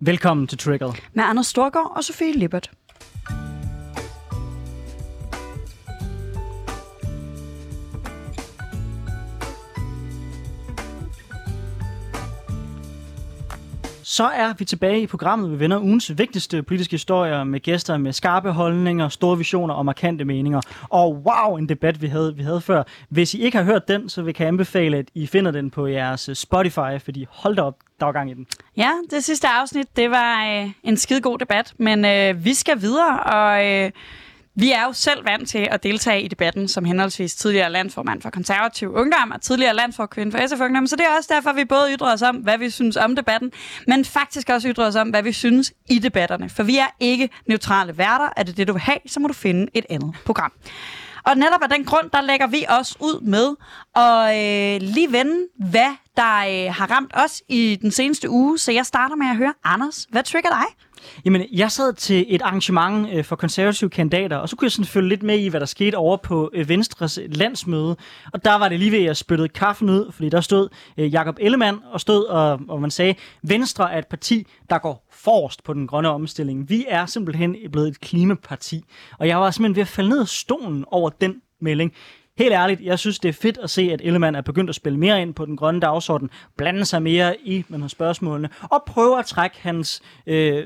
Velkommen til Trigger. Med Anders Storgård og Sofie Lippert. Så er vi tilbage i programmet, vi vender ugens vigtigste politiske historier med gæster med skarpe holdninger, store visioner og markante meninger. Og wow, en debat vi havde, vi havde før. Hvis I ikke har hørt den, så vil jeg anbefale, at I finder den på jeres Spotify, fordi hold da op, der var gang i den. Ja, det sidste afsnit, det var øh, en skide god debat, men øh, vi skal videre, og... Øh, vi er jo selv vant til at deltage i debatten som henholdsvis tidligere landformand for konservativ ungdom og tidligere landforkvinde for SF Ungdom, så det er også derfor, vi både ytrer os om, hvad vi synes om debatten, men faktisk også ytrer os om, hvad vi synes i debatterne. For vi er ikke neutrale værter. Er det det, du vil have, så må du finde et andet program. Og netop af den grund, der lægger vi os ud med at øh, lige vende, hvad der øh, har ramt os i den seneste uge. Så jeg starter med at høre, Anders, hvad trigger dig? Jamen, jeg sad til et arrangement øh, for konservative kandidater, og så kunne jeg sådan følge lidt med i, hvad der skete over på øh, Venstres landsmøde. Og der var det lige ved, at jeg spyttede kaffen ud, fordi der stod øh, Jakob Ellemann og stod, og, og man sagde, Venstre er et parti, der går forrest på den grønne omstilling. Vi er simpelthen blevet et klimaparti. Og jeg var simpelthen ved at falde ned af stolen over den melding. Helt ærligt, jeg synes, det er fedt at se, at Ellemann er begyndt at spille mere ind på den grønne dagsorden, blande sig mere i med spørgsmålene, og prøve at trække hans, øh,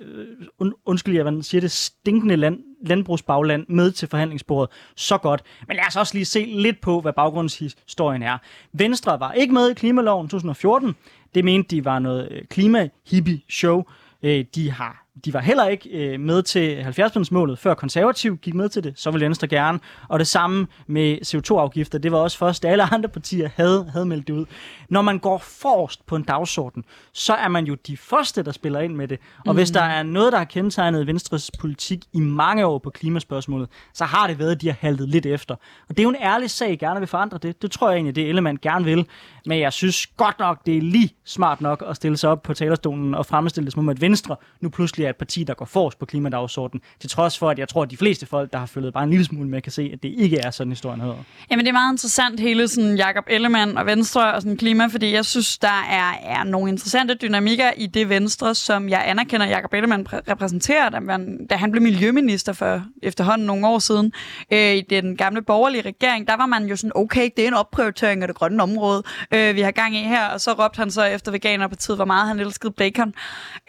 und, undskyld, jeg siger det, stinkende land, landbrugsbagland med til forhandlingsbordet så godt. Men lad os også lige se lidt på, hvad baggrundshistorien er. Venstre var ikke med i klimaloven 2014. Det mente de var noget øh, klima-hippie-show. Øh, de har de var heller ikke øh, med til 70%-målet, før konservativ gik med til det, så ville Venstre gerne. Og det samme med CO2-afgifter, det var også først, da alle andre partier havde, havde meldt det ud. Når man går forrest på en dagsorden, så er man jo de første, der spiller ind med det. Og mm. hvis der er noget, der har kendetegnet Venstres politik i mange år på klimaspørgsmålet, så har det været, at de har haltet lidt efter. Og det er jo en ærlig sag, gerne vil forandre det. Det tror jeg egentlig, det Ellemann gerne vil. Men jeg synes godt nok, det er lige smart nok at stille sig op på talerstolen og fremstille det som om, at Venstre nu pludselig er et parti, der går forrest på klimadagsordenen, til trods for, at jeg tror, at de fleste folk, der har følget bare en lille smule med, kan se, at det ikke er sådan, historien hedder. Jamen, det er meget interessant, hele sådan Jakob Ellemann og Venstre og sådan klima, fordi jeg synes, der er, er nogle interessante dynamikker i det Venstre, som jeg anerkender, at Jakob Ellemann repræsenterer, da, man, da han blev miljøminister for efterhånden nogle år siden øh, i den gamle borgerlige regering, der var man jo sådan, okay, det er en opprioritering af det grønne område, øh, vi har gang i her, og så råbte han så efter Veganerpartiet, hvor meget han elskede bacon.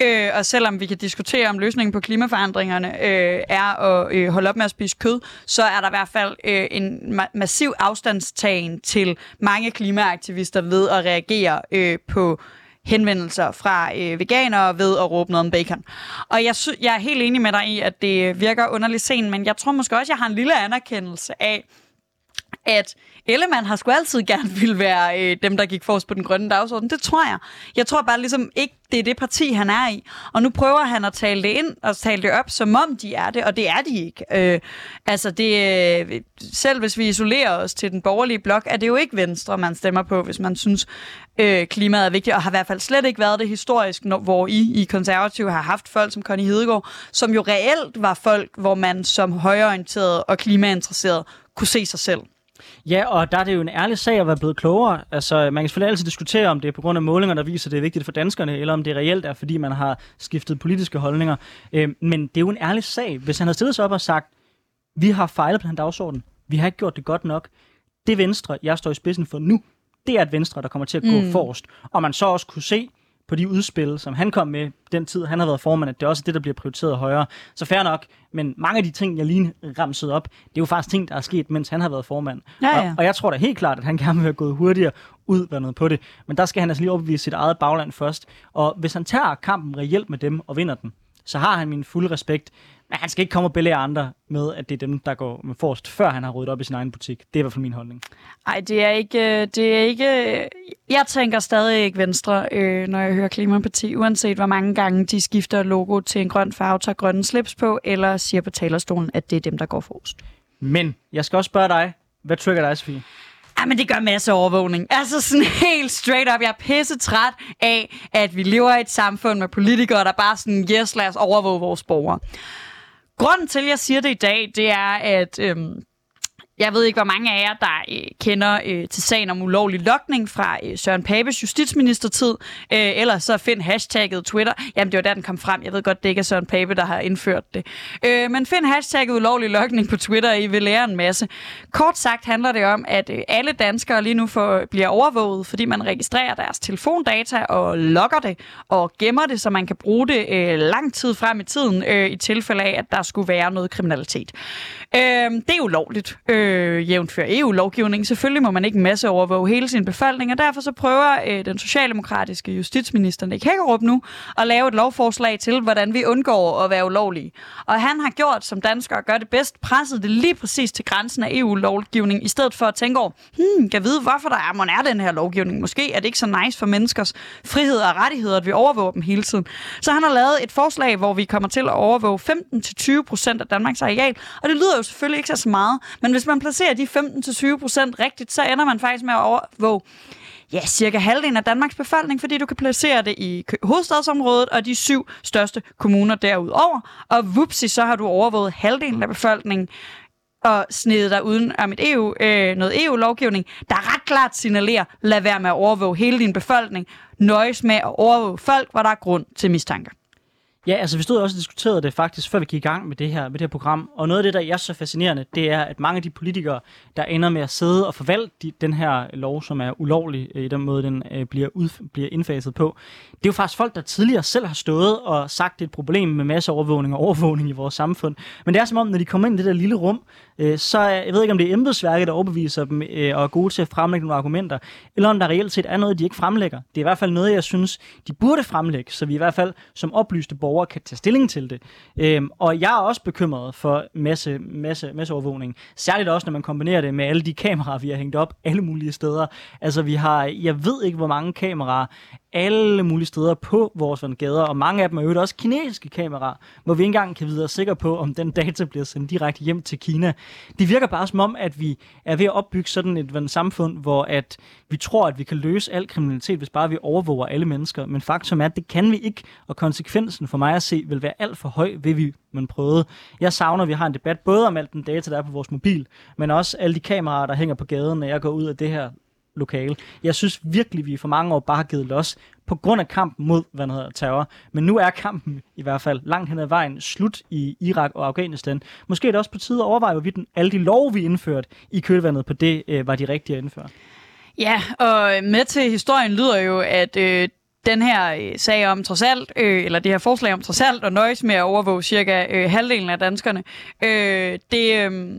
Øh, og selvom vi kan diskutere, om løsningen på klimaforandringerne øh, er at øh, holde op med at spise kød, så er der i hvert fald øh, en ma- massiv afstandstagen til mange klimaaktivister ved at reagere øh, på henvendelser fra øh, veganere ved at råbe noget om bacon. Og jeg, sy- jeg er helt enig med dig i, at det virker underligt sent, men jeg tror måske også, at jeg har en lille anerkendelse af, at Ellemann har sgu altid gerne ville være øh, dem, der gik forrest på den grønne dagsorden. Det tror jeg. Jeg tror bare ligesom ikke, det er det parti, han er i. Og nu prøver han at tale det ind og tale det op, som om de er det, og det er de ikke. Øh, altså, det, øh, selv hvis vi isolerer os til den borgerlige blok, er det jo ikke Venstre, man stemmer på, hvis man synes, øh, klimaet er vigtigt, og har i hvert fald slet ikke været det historisk, når, hvor I i konservative har haft folk som Connie Hedegaard, som jo reelt var folk, hvor man som højorienteret og klimainteresseret kunne se sig selv. Ja, og der er det jo en ærlig sag at være blevet klogere. Altså, man kan selvfølgelig altid diskutere, om det er på grund af målinger, der viser, at det er vigtigt for danskerne, eller om det reelt er, fordi man har skiftet politiske holdninger. Øh, men det er jo en ærlig sag. Hvis han havde stillet sig op og sagt, vi har fejlet på den dagsorden, vi har ikke gjort det godt nok, det venstre, jeg står i spidsen for nu, det er et venstre, der kommer til at gå mm. forrest. Og man så også kunne se, på de udspil, som han kom med den tid, han har været formand, at det er også det, der bliver prioriteret højere. Så fair nok, men mange af de ting, jeg lige ramsede op, det er jo faktisk ting, der er sket, mens han har været formand. Ja, ja. Og, og jeg tror da helt klart, at han gerne vil have gået hurtigere ud med noget på det. Men der skal han altså lige overbevise sit eget bagland først. Og hvis han tager kampen reelt med dem og vinder den, så har han min fulde respekt. Men han skal ikke komme og belære andre med, at det er dem, der går med forrest, før han har ryddet op i sin egen butik. Det er i hvert fald min holdning. Nej, det er ikke... Det er ikke jeg tænker stadig ikke Venstre, øh, når jeg hører Klimaparti, uanset hvor mange gange de skifter logo til en grøn farve, tager grønne slips på, eller siger på talerstolen, at det er dem, der går forrest. Men jeg skal også spørge dig, hvad trigger dig, Sofie? Ja, men det gør masser overvågning. Altså sådan helt straight up. Jeg er pisse træt af, at vi lever i et samfund med politikere, der bare sådan, yes, lad os overvåge vores borgere. Grunden til, at jeg siger det i dag, det er, at øhm, jeg ved ikke, hvor mange af jer, der øh, kender øh, til sagen om ulovlig lokning fra øh, Søren Papes justitsministertid. Øh, eller så find hashtagget Twitter. Jamen, det var der, den kom frem. Jeg ved godt, det ikke er Søren Pape, der har indført det. Øh, men find hashtagget ulovlig lokning på Twitter, I vil lære en masse. Kort sagt handler det om, at øh, alle danskere lige nu får, bliver overvåget, fordi man registrerer deres telefondata og logger det og gemmer det, så man kan bruge det øh, lang tid frem i tiden øh, i tilfælde af, at der skulle være noget kriminalitet. Øh, det er ulovligt, øh, Øh, jævnfører EU-lovgivningen. Selvfølgelig må man ikke masse overvåge hele sin befolkning, og derfor så prøver øh, den socialdemokratiske justitsminister Nick Hækkerup nu at lave et lovforslag til, hvordan vi undgår at være ulovlige. Og han har gjort, som danskere gør det bedst, presset det lige præcis til grænsen af EU-lovgivning, i stedet for at tænke over, hmm, kan vide, hvorfor der er, man er den her lovgivning. Måske er det ikke så nice for menneskers frihed og rettigheder, at vi overvåger dem hele tiden. Så han har lavet et forslag, hvor vi kommer til at overvåge 15-20 procent af Danmarks areal, og det lyder jo selvfølgelig ikke så meget, men hvis man placerer de 15-20 procent rigtigt, så ender man faktisk med at overvåge ja, cirka halvdelen af Danmarks befolkning, fordi du kan placere det i hovedstadsområdet og de syv største kommuner derudover. Og vupsi, så har du overvåget halvdelen af befolkningen og snede dig uden om et EU, øh, noget EU-lovgivning, der ret klart signalerer, lad være med at overvåge hele din befolkning, nøjes med at overvåge folk, hvor der er grund til mistanke. Ja, altså vi stod også og diskuterede det faktisk, før vi gik i gang med det her, med det her program. Og noget af det, der er så fascinerende, det er, at mange af de politikere, der ender med at sidde og forvalte de, den her lov, som er ulovlig øh, i den måde, den øh, bliver, ud, bliver indfaset på, det er jo faktisk folk, der tidligere selv har stået og sagt, det er et problem med masseovervågning og overvågning i vores samfund. Men det er som om, når de kommer ind i det der lille rum, øh, så er, jeg ved ikke, om det er embedsværket, der overbeviser dem øh, og er gode til at fremlægge nogle argumenter, eller om der reelt set er noget, de ikke fremlægger. Det er i hvert fald noget, jeg synes, de burde fremlægge, så vi i hvert fald som oplyste borgere kan tage stilling til det. Øhm, og jeg er også bekymret for masse, masse, masse overvågning. Særligt også, når man kombinerer det med alle de kameraer, vi har hængt op alle mulige steder. Altså, vi har, jeg ved ikke, hvor mange kameraer alle mulige steder på vores gader, og mange af dem er jo også kinesiske kameraer, hvor vi ikke engang kan vide os sikre på, om den data bliver sendt direkte hjem til Kina. Det virker bare som om, at vi er ved at opbygge sådan et, et samfund, hvor at vi tror, at vi kan løse al kriminalitet, hvis bare vi overvåger alle mennesker. Men faktum er, at det kan vi ikke, og konsekvensen for mig at se vil være alt for høj, ved vi man prøvede. Jeg savner, at vi har en debat både om alt den data, der er på vores mobil, men også alle de kameraer, der hænger på gaden, når jeg går ud af det her lokale. Jeg synes virkelig, vi for mange år bare har givet los på grund af kampen mod hvad hedder, terror. Men nu er kampen i hvert fald langt hen ad vejen slut i Irak og Afghanistan. Måske er det også på tide at overveje, hvorvidt alle de lov, vi indførte i kølvandet på det, øh, var de rigtige at indføre. Ja, og med til historien lyder jo, at øh, den her øh, sag om trods alt, øh, eller det her forslag om trods alt, og nøjes med at overvåge cirka øh, halvdelen af danskerne, øh, det, øh,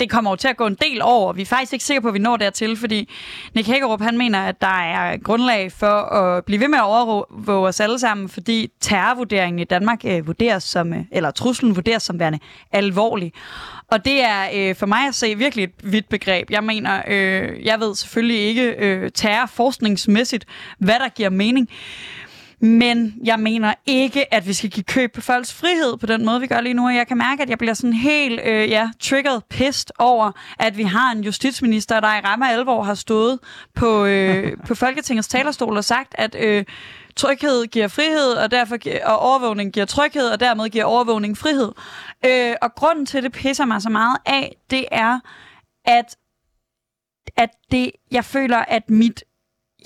det kommer jo til at gå en del over. Vi er faktisk ikke sikre på, at vi når dertil, fordi Nick Hækkerup, han mener, at der er grundlag for at blive ved med at overvåge os alle sammen, fordi terrorvurderingen i Danmark øh, vurderes som, øh, eller truslen vurderes som værende alvorlig. Og det er øh, for mig at se virkelig et vidt begreb. Jeg mener, øh, jeg ved selvfølgelig ikke øh, terrorforskningsmæssigt, hvad der giver mening. Men jeg mener ikke, at vi skal give køb på folks frihed på den måde, vi gør lige nu. Og jeg kan mærke, at jeg bliver sådan helt øh, ja, triggered, pissed over, at vi har en justitsminister, der i ramme alvor har stået på, øh, på Folketingets talerstol og sagt, at øh, tryghed giver frihed, og, derfor giver, og overvågning giver tryghed, og dermed giver overvågning frihed. Øh, og grunden til, at det pisser mig så meget af, det er, at at det, jeg føler, at mit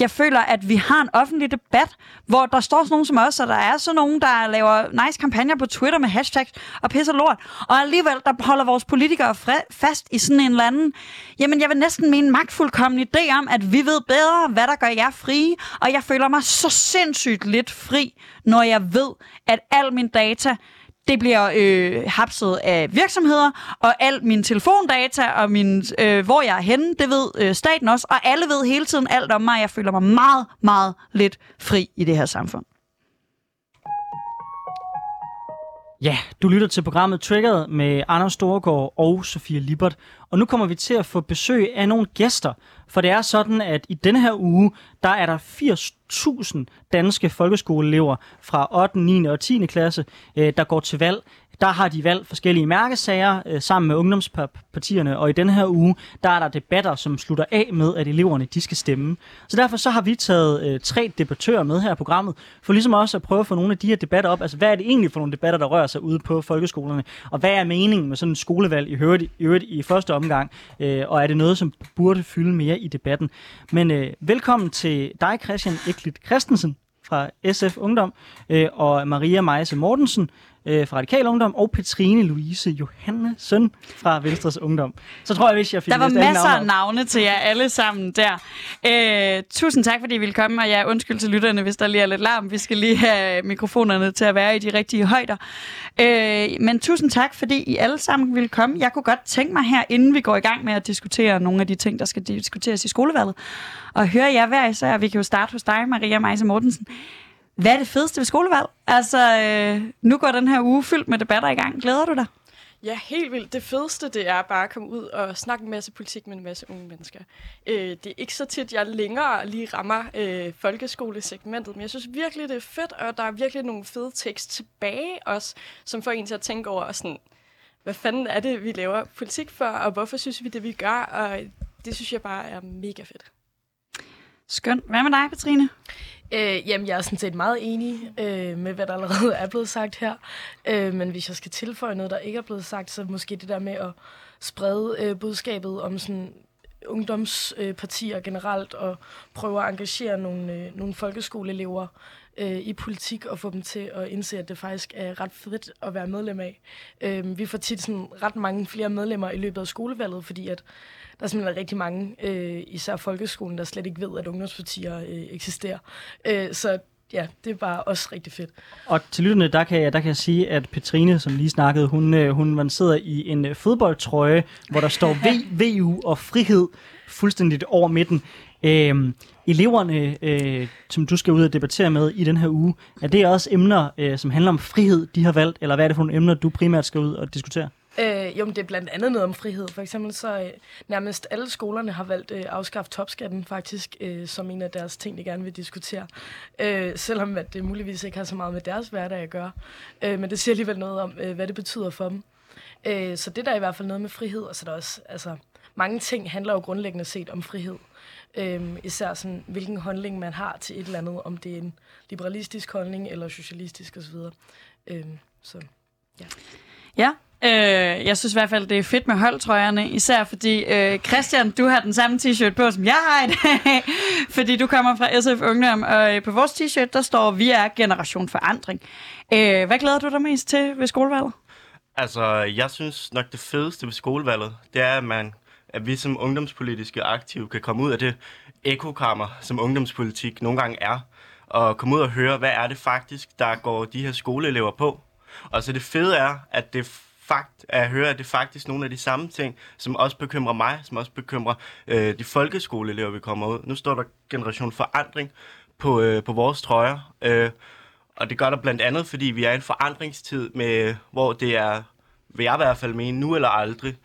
jeg føler, at vi har en offentlig debat, hvor der står sådan nogen som os, og der er sådan nogen, der laver nice kampagner på Twitter med hashtags og pisser lort. Og alligevel, der holder vores politikere fast i sådan en eller anden, jamen jeg vil næsten mene magtfuldkommen idé om, at vi ved bedre, hvad der gør jer frie. Og jeg føler mig så sindssygt lidt fri, når jeg ved, at al min data det bliver øh, hapset af virksomheder, og al min telefondata og min, øh, hvor jeg er henne, det ved øh, staten også, og alle ved hele tiden alt om mig. Jeg føler mig meget, meget lidt fri i det her samfund. Ja, du lytter til programmet Triggered med Anders Storgård og Sofia Libert. Og nu kommer vi til at få besøg af nogle gæster. For det er sådan, at i denne her uge, der er der 80.000 danske folkeskoleelever fra 8., 9. og 10. klasse, øh, der går til valg der har de valgt forskellige mærkesager øh, sammen med ungdomspartierne, og i denne her uge, der er der debatter, som slutter af med, at eleverne de skal stemme. Så derfor så har vi taget øh, tre debattører med her i programmet, for ligesom også at prøve at få nogle af de her debatter op. Altså, hvad er det egentlig for nogle debatter, der rører sig ude på folkeskolerne, og hvad er meningen med sådan en skolevalg i øvrigt i, øvrigt i første omgang? omgang, øh, og er det noget, som burde fylde mere i debatten. Men øh, velkommen til dig, Christian Eklit Christensen fra SF Ungdom, øh, og Maria Meise Mortensen øh, fra Radikal Ungdom, og Petrine Louise Johannesson fra Venstres Ungdom. Så tror jeg, hvis jeg fik Der var masser af navne til jer alle sammen der. Øh, tusind tak, fordi I ville komme, og ja, undskyld til lytterne, hvis der lige er lidt larm. Vi skal lige have mikrofonerne til at være i de rigtige højder. Øh, men tusind tak, fordi I alle sammen ville komme. Jeg kunne godt tænke mig her, inden vi går i gang med at diskutere nogle af de ting, der skal diskuteres i skolevalget, og høre jer hver især. Vi kan jo starte hos dig, Maria Meise Mortensen. Hvad er det fedeste ved skolevalg? Altså, øh, nu går den her uge fyldt med debatter i gang. Glæder du dig? Ja, helt vildt. Det fedeste, det er bare at komme ud og snakke en masse politik med en masse unge mennesker. Øh, det er ikke så tit, jeg længere lige rammer øh, folkeskolesegmentet, men jeg synes virkelig, det er fedt, og der er virkelig nogle fede tekst tilbage også, som får en til at tænke over sådan, hvad fanden er det, vi laver politik for, og hvorfor synes vi det, vi gør, og det synes jeg bare er mega fedt. Skønt. Hvad med dig, Katrine? Øh, jamen, jeg er sådan set meget enig øh, med, hvad der allerede er blevet sagt her. Øh, men hvis jeg skal tilføje noget, der ikke er blevet sagt, så måske det der med at sprede øh, budskabet om sådan ungdomspartier øh, generelt, og prøve at engagere nogle, øh, nogle folkeskoleelever øh, i politik, og få dem til at indse, at det faktisk er ret fedt at være medlem af. Øh, vi får tit sådan ret mange flere medlemmer i løbet af skolevalget, fordi at der er simpelthen rigtig mange, øh, især folkeskolen, der slet ikke ved, at ungdomspartier øh, eksisterer. Øh, så ja, det er bare også rigtig fedt. Og til lytterne, der kan, jeg, der kan jeg sige, at Petrine, som lige snakkede, hun, hun, hun man sidder i en øh, fodboldtrøje, hvor der står v, VU og frihed fuldstændigt over midten. Øh, eleverne, øh, som du skal ud og debattere med i den her uge, er det også emner, øh, som handler om frihed, de har valgt, eller hvad er det for nogle emner, du primært skal ud og diskutere? Øh, jo, men det er blandt andet noget om frihed. For eksempel så øh, nærmest alle skolerne har valgt øh, afskaffe topskatten faktisk, øh, som en af deres ting, de gerne vil diskutere. Øh, selvom at det muligvis ikke har så meget med deres hverdag at gøre. Øh, men det siger alligevel noget om, øh, hvad det betyder for dem. Øh, så det der er i hvert fald noget med frihed, og så er der også, altså, mange ting handler jo grundlæggende set om frihed. Øhm, især sådan, hvilken holdning man har til et eller andet, om det er en liberalistisk holdning eller socialistisk osv. Øhm, så ja. Ja, øh, jeg synes i hvert fald, det er fedt med holdtrøjerne, især fordi, øh, Christian, du har den samme t-shirt på, som jeg har i dag, fordi du kommer fra SF Ungdom, og øh, på vores t-shirt, der står, vi er generation forandring. Øh, hvad glæder du dig mest til ved skolevalget? Altså, jeg synes nok det fedeste ved skolevalget, det er, at, man, at vi som ungdomspolitiske aktive kan komme ud af det ekokammer, som ungdomspolitik nogle gange er, og komme ud og høre, hvad er det faktisk, der går de her skoleelever på. Og så det fede er, at det fakt, at høre, at det er faktisk nogle af de samme ting, som også bekymrer mig, som også bekymrer øh, de folkeskoleelever, vi kommer ud. Nu står der generation forandring på, øh, på vores trøjer, øh, og det gør der blandt andet, fordi vi er i en forandringstid, med, hvor det er, vil jeg i hvert fald mene, nu eller aldrig,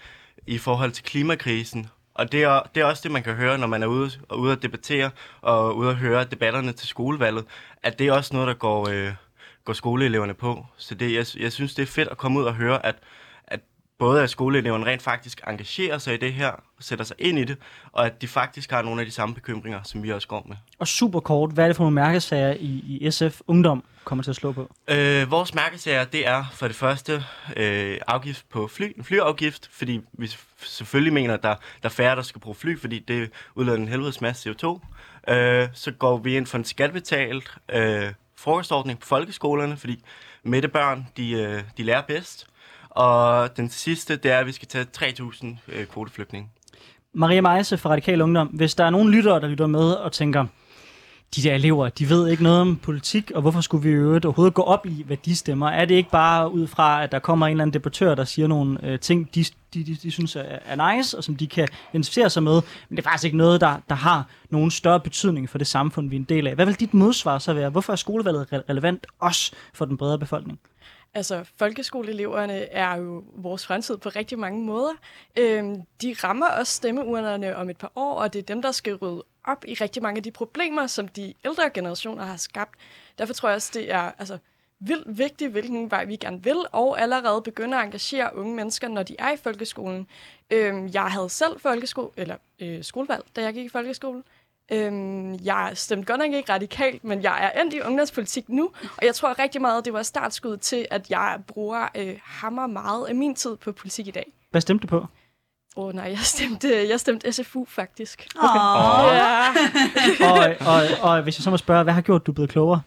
i forhold til klimakrisen. Og det er, det er også det, man kan høre, når man er ude og ude at debattere og ude at høre debatterne til skolevalget, at det er også noget, der går, øh, går skoleeleverne på. Så det, jeg, jeg synes, det er fedt at komme ud og høre, at, at både at skoleeleverne rent faktisk engagerer sig i det her, og sætter sig ind i det, og at de faktisk har nogle af de samme bekymringer, som vi også går med. Og super kort, hvad er det for nogle mærkesager i, i SF Ungdom kommer til at slå på? Øh, vores mærkesager, det er for det første øh, afgift på fly, flyafgift, fordi vi selvfølgelig mener, at der, der er færre, der skal bruge fly, fordi det udleder en helvedes masse CO2. Øh, så går vi ind for en skatbetalt øh, frokostordning på folkeskolerne, fordi børn, de, øh, de lærer bedst. Og den sidste, det er, at vi skal tage 3.000 øh, kvoteflygtninge. Maria Meise fra Radikal Ungdom, hvis der er nogen lyttere, der lytter med og tænker, de der elever, de ved ikke noget om politik, og hvorfor skulle vi jo overhovedet gå op i, hvad de stemmer? Er det ikke bare ud fra, at der kommer en eller anden debattør, der siger nogle øh, ting, de, de, de, de synes er, er nice, og som de kan identificere sig med, men det er faktisk ikke noget, der, der har nogen større betydning for det samfund, vi er en del af. Hvad vil dit modsvar så være? Hvorfor er skolevalget re- relevant også for den bredere befolkning? Altså, folkeskoleeleverne er jo vores fremtid på rigtig mange måder. Øhm, de rammer også stemmeurnerne om et par år, og det er dem, der skal rydde op i rigtig mange af de problemer, som de ældre generationer har skabt. Derfor tror jeg også, det er altså, vildt vigtigt, hvilken vej vi gerne vil, og allerede begynde at engagere unge mennesker, når de er i folkeskolen. Øhm, jeg havde selv folkeskole, eller øh, skolevalg, da jeg gik i folkeskolen. Øhm, jeg stemte godt nok ikke radikalt, men jeg er endt i ungdomspolitik nu, og jeg tror rigtig meget, det var startskud til, at jeg bruger øh, hammer meget af min tid på politik i dag. Hvad stemte du på? Åh oh, nej, jeg stemte, jeg stemte SFU faktisk. Okay. Åh. Ja. og, og, og hvis jeg så må spørge, hvad har gjort, du blevet klogere?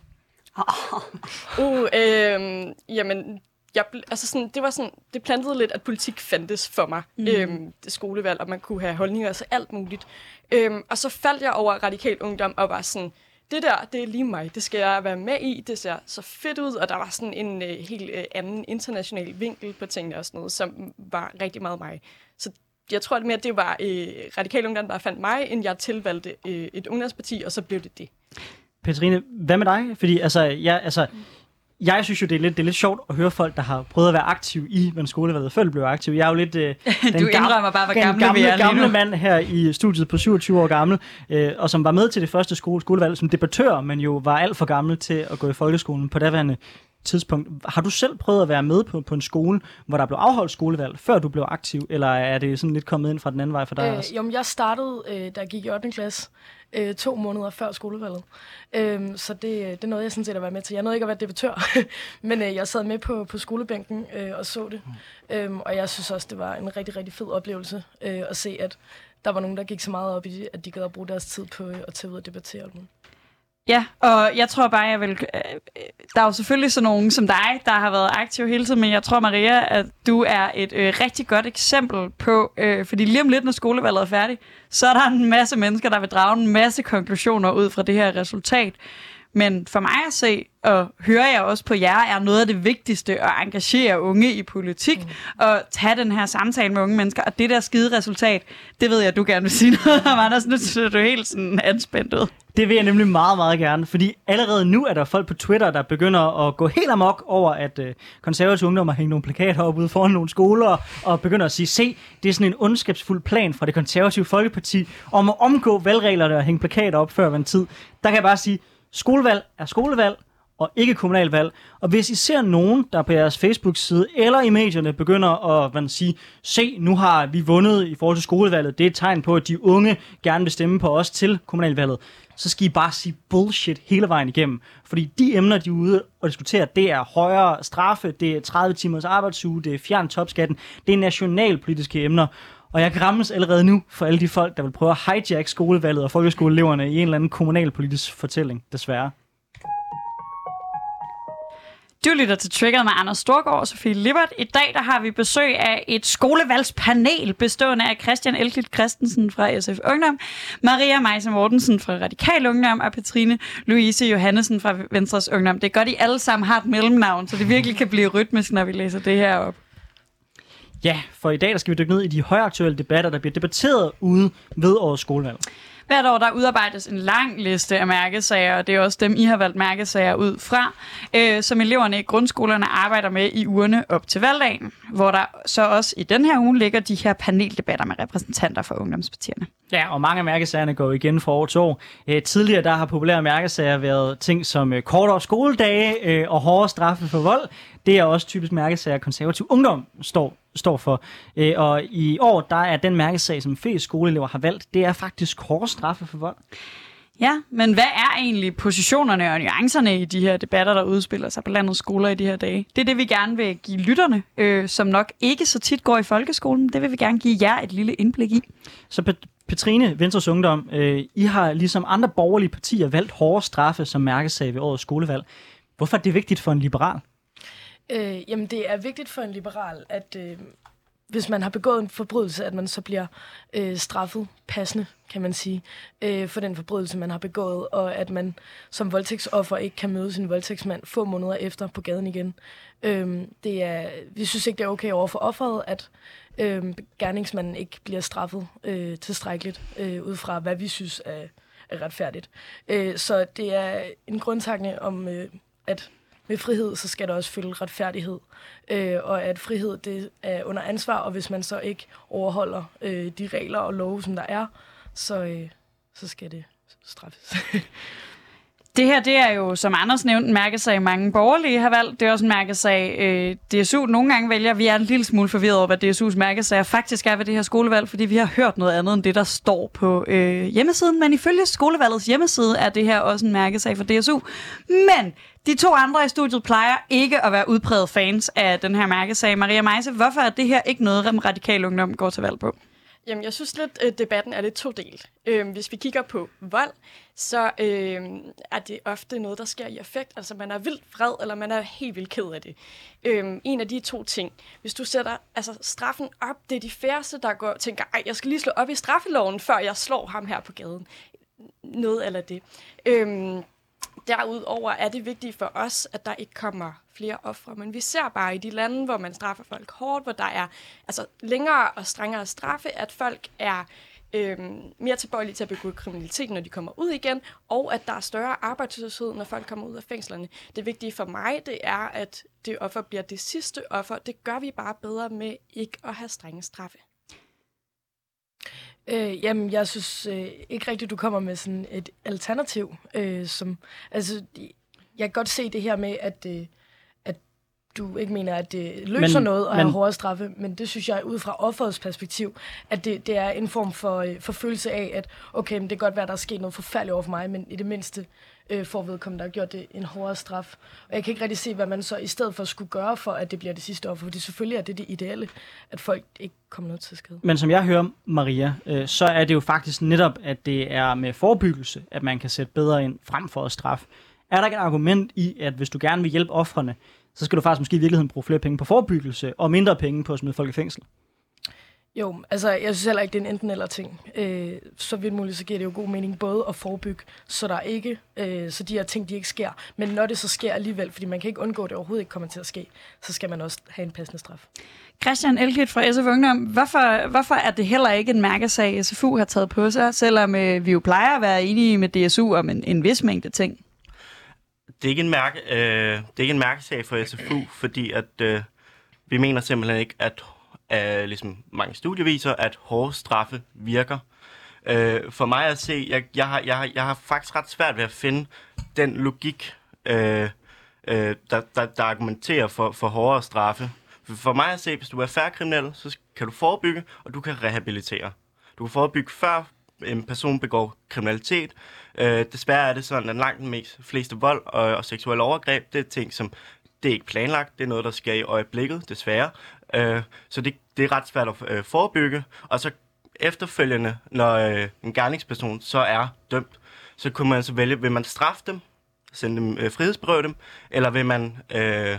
Uh, øh, jamen, jeg, altså sådan, det var sådan, det plantede lidt, at politik fandtes for mig. Mm. Øhm, det skolevalg, og man kunne have holdninger til alt muligt. Øhm, og så faldt jeg over radikal ungdom og var sådan, det der, det er lige mig. Det skal jeg være med i. Det ser så fedt ud, og der var sådan en øh, helt øh, anden international vinkel på tingene og sådan noget, som var rigtig meget mig. Så jeg tror at mere, at det var øh, radikal ungdom, der fandt mig, end jeg tilvalgte øh, et ungdomsparti, og så blev det det. Petrine, hvad med dig? Fordi altså, jeg, altså, jeg synes jo, det er, lidt, det er lidt sjovt at høre folk, der har prøvet at være aktiv i, hvordan skolevalget før blev aktiv. Jeg er jo lidt øh, den Du indrømmer bare, hvor den gamle vi gamle, er gamle mand her i studiet på 27 år gammel, øh, og som var med til det første skole, skolevalg som debattør, men jo var alt for gammel til at gå i folkeskolen på daværende tidspunkt. Har du selv prøvet at være med på, på en skole, hvor der blev afholdt skolevalg, før du blev aktiv, eller er det sådan lidt kommet ind fra den anden vej for dig Øh, også? jo, jeg startede, øh, da jeg gik i 8. klasse, øh, to måneder før skolevalget. Øh, så det, det nåede jeg sådan set at være med til. Jeg nåede ikke at være debattør, men øh, jeg sad med på, på skolebænken øh, og så det. Øh, og jeg synes også, det var en rigtig, rigtig fed oplevelse øh, at se, at der var nogen, der gik så meget op i det, at de gad at bruge deres tid på øh, at tage ud og debattere. alt muligt. Ja, og jeg tror bare, jeg vil... Øh, øh, der er jo selvfølgelig sådan nogen som dig, der har været aktiv hele tiden, men jeg tror, Maria, at du er et øh, rigtig godt eksempel på... Øh, fordi lige om lidt, når skolevalget er færdigt, så er der en masse mennesker, der vil drage en masse konklusioner ud fra det her resultat. Men for mig at se, og hører jeg også på jer, er noget af det vigtigste at engagere unge i politik, mm. og tage den her samtale med unge mennesker. Og det der skide resultat, det ved jeg, at du gerne vil sige noget om, Anders. Nu ser du helt sådan anspændt ud. Det vil jeg nemlig meget, meget gerne, fordi allerede nu er der folk på Twitter, der begynder at gå helt amok over, at øh, konservative ungdommer hænger nogle plakater op ude foran nogle skoler, og begynder at sige, se, det er sådan en ondskabsfuld plan fra det konservative folkeparti om at omgå valgreglerne og hænge plakater op før en tid. Der kan jeg bare sige, skolevalg er skolevalg, og ikke kommunalvalg. Og hvis I ser nogen, der på jeres Facebook-side eller i medierne begynder at hvad man sige, se, nu har vi vundet i forhold til skolevalget, det er et tegn på, at de unge gerne vil stemme på os til kommunalvalget, så skal I bare sige bullshit hele vejen igennem. Fordi de emner, de er ude og diskuterer, det er højere straffe, det er 30 timers arbejdsuge, det er fjern topskatten, det er nationalpolitiske emner. Og jeg grammes allerede nu for alle de folk, der vil prøve at hijack skolevalget og folkeskoleeleverne i en eller anden kommunalpolitisk fortælling, desværre. Du lytter til Trigger med Anders Storgård og Sofie Lippert. I dag der har vi besøg af et skolevalgspanel bestående af Christian Elklit Christensen fra SF Ungdom, Maria Meise Mortensen fra Radikal Ungdom og Petrine Louise Johannesen fra Venstres Ungdom. Det er godt, I alle sammen har et mellemnavn, så det virkelig kan blive rytmisk, når vi læser det her op. Ja, for i dag der skal vi dykke ned i de højaktuelle debatter, der bliver debatteret ude ved årets skolevalg. Hvert år der udarbejdes en lang liste af mærkesager, og det er også dem, I har valgt mærkesager ud fra, øh, som eleverne i grundskolerne arbejder med i ugerne op til valgdagen, hvor der så også i den her uge ligger de her paneldebatter med repræsentanter for ungdomspartierne. Ja, og mange af mærkesagerne går igen fra år til år. Øh, tidligere der har populære mærkesager været ting som øh, kortere skoledage øh, og hårdere straffe for vold. Det er også typisk mærkesager, konservativ ungdom står, står for. Øh, og i år, der er den mærkesag, som flest skoleelever har valgt, det er faktisk hårdere straffe for vold. Ja, men hvad er egentlig positionerne og nuancerne i de her debatter, der udspiller sig på landets skoler i de her dage? Det er det, vi gerne vil give lytterne, øh, som nok ikke så tit går i folkeskolen. Det vil vi gerne give jer et lille indblik i. Så Pet- Petrine, Venstres Ungdom, øh, I har ligesom andre borgerlige partier valgt hårdere straffe som mærkesag ved årets skolevalg. Hvorfor er det vigtigt for en liberal? Øh, jamen, det er vigtigt for en liberal, at øh, hvis man har begået en forbrydelse, at man så bliver øh, straffet passende, kan man sige, øh, for den forbrydelse, man har begået, og at man som voldtægtsoffer ikke kan møde sin voldtægtsmand få måneder efter på gaden igen. Øh, det er, vi synes ikke, det er okay over for offeret, at øh, gerningsmanden ikke bliver straffet øh, tilstrækkeligt, øh, ud fra hvad vi synes er, er retfærdigt. Øh, så det er en grundtanke om, øh, at med frihed, så skal der også følge retfærdighed. Øh, og at frihed, det er under ansvar, og hvis man så ikke overholder øh, de regler og love, som der er, så, øh, så skal det straffes. Det her, det er jo, som Anders nævnte, en mærkesag, mange borgerlige har valgt. Det er også en mærkesag, øh, DSU nogle gange vælger. Vi er en lille smule forvirret over, hvad DSU's mærkesager faktisk er ved det her skolevalg, fordi vi har hørt noget andet end det, der står på øh, hjemmesiden. Men ifølge skolevalgets hjemmeside er det her også en mærkesag for DSU. Men de to andre i studiet plejer ikke at være udpræget fans af den her mærkesag. Maria Meise, hvorfor er det her ikke noget, som radikal ungdom går til valg på? Jamen, jeg synes lidt, at debatten er lidt to del. Øhm, hvis vi kigger på vold, så øhm, er det ofte noget, der sker i effekt. Altså, man er vildt vred, eller man er helt vildt ked af det. Øhm, en af de to ting. Hvis du sætter altså, straffen op, det er de færreste, der går og tænker, ej, jeg skal lige slå op i straffeloven, før jeg slår ham her på gaden. Noget eller det. Øhm, Derudover er det vigtigt for os, at der ikke kommer flere ofre, men vi ser bare i de lande, hvor man straffer folk hårdt, hvor der er altså, længere og strengere straffe, at folk er øhm, mere tilbøjelige til at begå kriminalitet, når de kommer ud igen, og at der er større arbejdsløshed, når folk kommer ud af fængslerne. Det vigtige for mig, det er, at det offer bliver det sidste offer. Det gør vi bare bedre med ikke at have strenge straffe. Øh, jamen, jeg synes øh, ikke rigtigt, du kommer med sådan et alternativ. Øh, som, altså, jeg kan godt se det her med, at, øh, at du ikke mener, at det løser men, noget at men, have hårde straffe, men det synes jeg ud fra offerets perspektiv, at det, det er en form for, øh, for følelse af, at okay, men det kan godt være, der er sket noget forfærdeligt over for mig, men i det mindste øh, for vedkommende, der har gjort det en hårdere straf. Og jeg kan ikke rigtig se, hvad man så i stedet for skulle gøre for, at det bliver det sidste offer, fordi selvfølgelig er det det ideelle, at folk ikke kommer noget til skade. Men som jeg hører, Maria, øh, så er det jo faktisk netop, at det er med forebyggelse, at man kan sætte bedre ind frem for at straffe. Er der ikke et argument i, at hvis du gerne vil hjælpe offrene, så skal du faktisk måske i virkeligheden bruge flere penge på forebyggelse, og mindre penge på at smide folk i fængsel? Jo, altså jeg synes heller ikke, det er en enten eller ting. Øh, så vidt muligt, så giver det jo god mening både at forebygge, så der ikke, øh, så de her ting, de ikke sker. Men når det så sker alligevel, fordi man kan ikke undgå, at det overhovedet ikke kommer til at ske, så skal man også have en passende straf. Christian Elkit fra SF Ungdom, hvorfor, hvorfor er det heller ikke en mærkesag, SFU har taget på sig, selvom øh, vi jo plejer at være enige med DSU om en, en vis mængde ting? Det er ikke en, mærke, øh, det er ikke en mærkesag for SFU, fordi at, øh, vi mener simpelthen ikke, at af ligesom mange studieviser, at hårde straffe virker. Øh, for mig at se, jeg, jeg, har, jeg, har, jeg har faktisk ret svært ved at finde den logik, øh, øh, der, der, der argumenterer for, for hårdere straffe. For mig at se, hvis du er færre kriminel, så kan du forebygge, og du kan rehabilitere. Du kan forebygge før en person begår kriminalitet. Øh, desværre er det sådan, at langt den mest fleste vold og, og seksuelle overgreb, det er ting, som det er ikke planlagt. Det er noget, der sker i øjeblikket, desværre. Øh, så det, det er ret svært at øh, forebygge. Og så efterfølgende, når øh, en gerningsperson så er dømt, så kunne man så vælge, vil man straffe dem, sende dem, øh, frihedsberøve dem, eller vil man øh,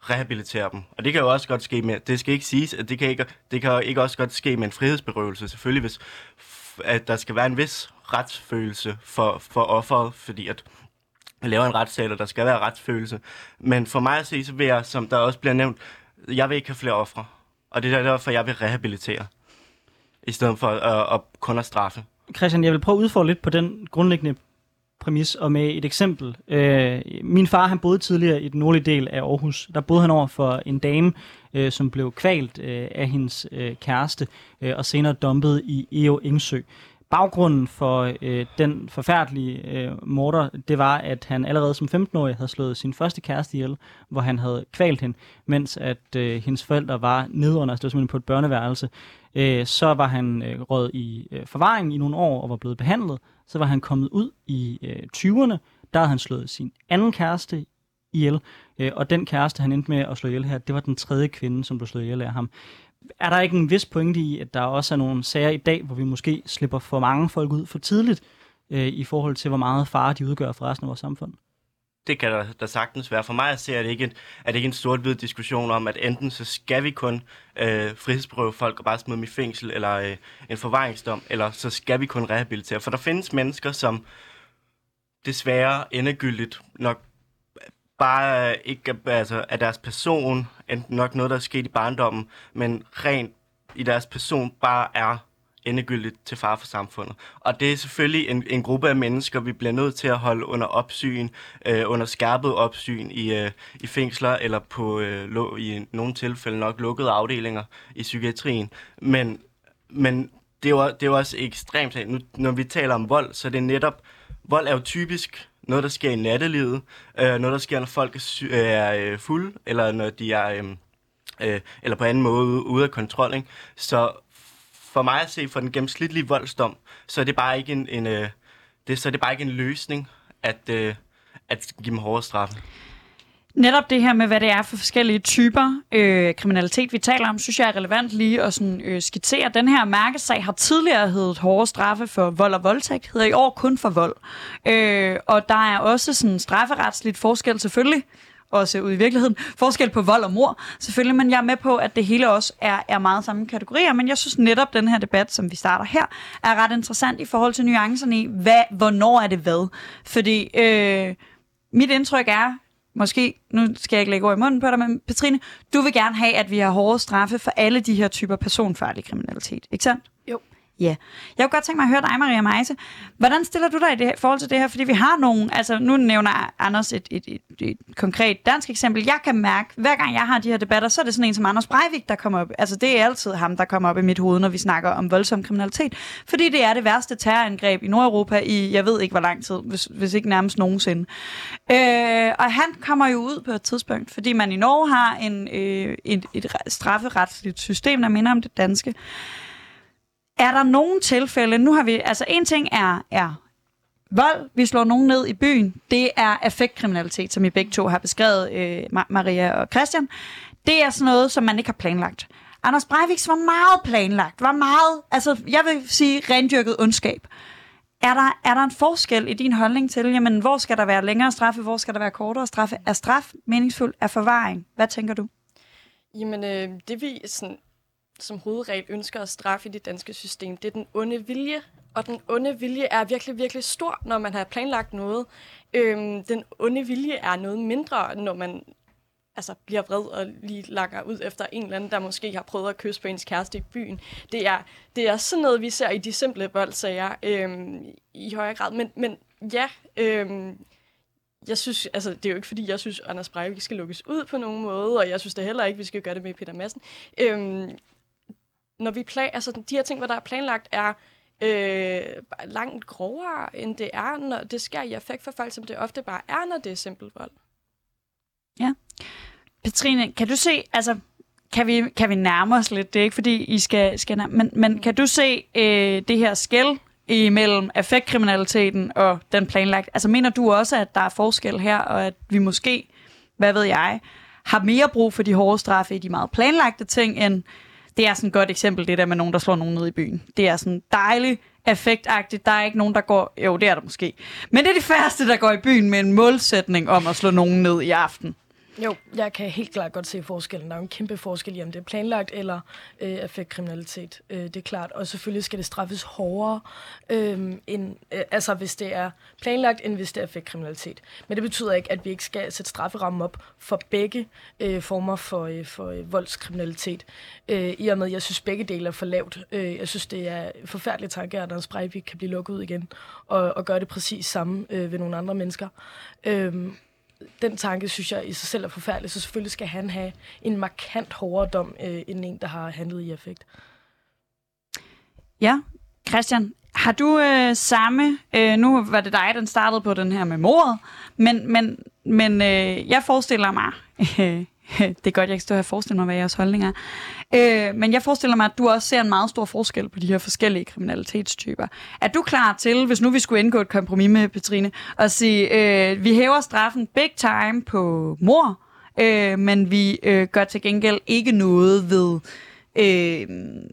rehabilitere dem. Og det kan jo også godt ske med, det skal ikke siges, at det kan ikke, det kan ikke også godt ske med en frihedsberøvelse, selvfølgelig hvis at der skal være en vis retsfølelse for, for offeret, fordi at laver en retssag, og der skal være retsfølelse. Men for mig at se, så vil jeg, som der også bliver nævnt, jeg vil ikke have flere ofre. Og det er derfor, jeg vil rehabilitere, i stedet for at, at kun at straffe. Christian, jeg vil prøve at udfordre lidt på den grundlæggende præmis, og med et eksempel. Øh, min far, han boede tidligere i den nordlige del af Aarhus. Der boede han over for en dame, øh, som blev kvalt øh, af hendes øh, kæreste, øh, og senere dumpet i Eo Ingsø baggrunden for øh, den forfærdelige øh, morder, det var, at han allerede som 15-årig havde slået sin første kæreste ihjel, hvor han havde kvalt hende, mens at øh, hendes forældre var nedunder, altså det var simpelthen på et børneværelse. Øh, så var han øh, råd i øh, forvaring i nogle år og var blevet behandlet. Så var han kommet ud i øh, 20'erne, der havde han slået sin anden kæreste ihjel, øh, og den kæreste, han endte med at slå ihjel her, det var den tredje kvinde, som blev slået ihjel af ham er der ikke en vis pointe i, at der også er nogle sager i dag, hvor vi måske slipper for mange folk ud for tidligt, øh, i forhold til, hvor meget fare de udgør for resten af vores samfund? Det kan der, der sagtens være. For mig at se, det ikke, er det ikke en sort-hvid diskussion om, at enten så skal vi kun øh, frihedsberøve folk og bare smide dem i fængsel, eller øh, en forvaringsdom, eller så skal vi kun rehabilitere. For der findes mennesker, som desværre endegyldigt nok bare øh, ikke altså, af deres person, enten nok noget, der er sket i barndommen, men rent i deres person bare er endegyldigt til far for samfundet. Og det er selvfølgelig en, en gruppe af mennesker, vi bliver nødt til at holde under opsyn, øh, under skærpet opsyn i, øh, i fængsler, eller på øh, lo, i nogle tilfælde nok lukkede afdelinger i psykiatrien. Men, men det, er jo, det er jo også ekstremt. Nu, når vi taler om vold, så det er det netop, vold er jo typisk noget, der sker i nattelivet, øh, noget, der sker, når folk er, sy- er øh, fulde, eller når de er, øh, øh, eller på anden måde ude af kontrol. Ikke? Så for mig at se, for den gennemsnitlige voldsdom, så er det bare ikke en, en øh, det, så er det bare ikke en løsning at, øh, at give dem hårdere straffe. Netop det her med, hvad det er for forskellige typer øh, kriminalitet, vi taler om, synes jeg er relevant lige at sådan, øh, skitsere. Den her mærkesag har tidligere heddet hårde straffe for vold og voldtægt, hedder i år kun for vold. Øh, og der er også sådan strafferetsligt forskel selvfølgelig, også ude i virkeligheden. Forskel på vold og mor, selvfølgelig, men jeg er med på, at det hele også er, er meget samme kategorier, men jeg synes netop, den her debat, som vi starter her, er ret interessant i forhold til nuancerne i, hvad, hvornår er det hvad. Fordi øh, mit indtryk er, måske, nu skal jeg ikke lægge ord i munden på dig, men Petrine, du vil gerne have, at vi har hårde straffe for alle de her typer personfarlig kriminalitet, ikke sandt? Jo. Ja. Jeg kunne godt tænke mig at høre dig, Maria Meise. Hvordan stiller du dig i det her, forhold til det her? Fordi vi har nogle, altså nu nævner Anders et, et, et, et konkret dansk eksempel. Jeg kan mærke, hver gang jeg har de her debatter, så er det sådan en som Anders Breivik, der kommer op. Altså det er altid ham, der kommer op i mit hoved, når vi snakker om voldsom kriminalitet. Fordi det er det værste terrorangreb i Nordeuropa i, jeg ved ikke hvor lang tid, hvis, hvis ikke nærmest nogensinde. Øh, og han kommer jo ud på et tidspunkt, fordi man i Norge har en, øh, et, et strafferetsligt system, der minder om det danske. Er der nogle tilfælde, nu har vi, altså en ting er, er vold, vi slår nogen ned i byen, det er affektkriminalitet, som I begge to har beskrevet, øh, Maria og Christian. Det er sådan noget, som man ikke har planlagt. Anders Breiviks var meget planlagt, var meget, altså jeg vil sige rendyrket ondskab. Er der, er der en forskel i din holdning til, jamen, hvor skal der være længere straffe, hvor skal der være kortere straffe? Er straf meningsfuld? Er forvaring? Hvad tænker du? Jamen, øh, det vi sådan som hovedregel ønsker at straffe i det danske system, det er den onde vilje. Og den onde vilje er virkelig, virkelig stor, når man har planlagt noget. Øhm, den onde vilje er noget mindre, når man altså, bliver vred og lige langer ud efter en eller anden, der måske har prøvet at kysse på ens kæreste i byen. Det er, det er sådan noget, vi ser i de simple voldsager øhm, i højere grad. Men, men ja, øhm, jeg synes, altså, det er jo ikke fordi, jeg synes, Anders Breivik skal lukkes ud på nogen måde, og jeg synes det heller ikke, vi skal gøre det med Peter Madsen. Øhm, når vi plan, altså de her ting, hvor der er planlagt, er øh, langt grovere, end det er, når det sker i effekt for folk, som det ofte bare er, når det er simpel vold. Ja. Petrine, kan du se, altså, kan vi, kan vi nærme os lidt? Det er ikke, fordi I skal, skal nærme, men, men kan du se øh, det her skæld imellem affektkriminaliteten og den planlagt? Altså, mener du også, at der er forskel her, og at vi måske, hvad ved jeg, har mere brug for de hårde straffe i de meget planlagte ting, end det er sådan et godt eksempel, det der med nogen, der slår nogen ned i byen. Det er sådan dejligt, effektagtigt. Der er ikke nogen, der går... Jo, det er der måske. Men det er de færreste, der går i byen med en målsætning om at slå nogen ned i aften. Jo, jeg kan helt klart godt se forskellen. Der er en kæmpe forskel i, om det er planlagt eller øh, effektkriminalitet. Øh, det er klart. Og selvfølgelig skal det straffes hårdere, øh, end, øh, altså hvis det er planlagt, end hvis det er effektkriminalitet. Men det betyder ikke, at vi ikke skal sætte strafferammen op for begge øh, former for, øh, for øh, voldskriminalitet. Øh, I og med, jeg synes, begge dele er for lavt. Øh, jeg synes, det er forfærdeligt tanke, at Anders Breivik kan blive lukket ud igen og, og gøre det præcis samme øh, ved nogle andre mennesker. Øh, den tanke, synes jeg i sig selv er forfærdelig, så selvfølgelig skal han have en markant hårdere dom, øh, end en, der har handlet i effekt. Ja, Christian, har du øh, samme, øh, nu var det dig, den startede på den her med mordet, men, men, men øh, jeg forestiller mig, øh, det er godt, jeg ikke står her og forestiller mig, hvad jeres holdning er. Øh, men jeg forestiller mig, at du også ser en meget stor forskel på de her forskellige kriminalitetstyper. Er du klar til, hvis nu vi skulle indgå et kompromis med Petrine, at sige, øh, vi hæver straffen big time på mor, øh, men vi øh, gør til gengæld ikke noget ved øh,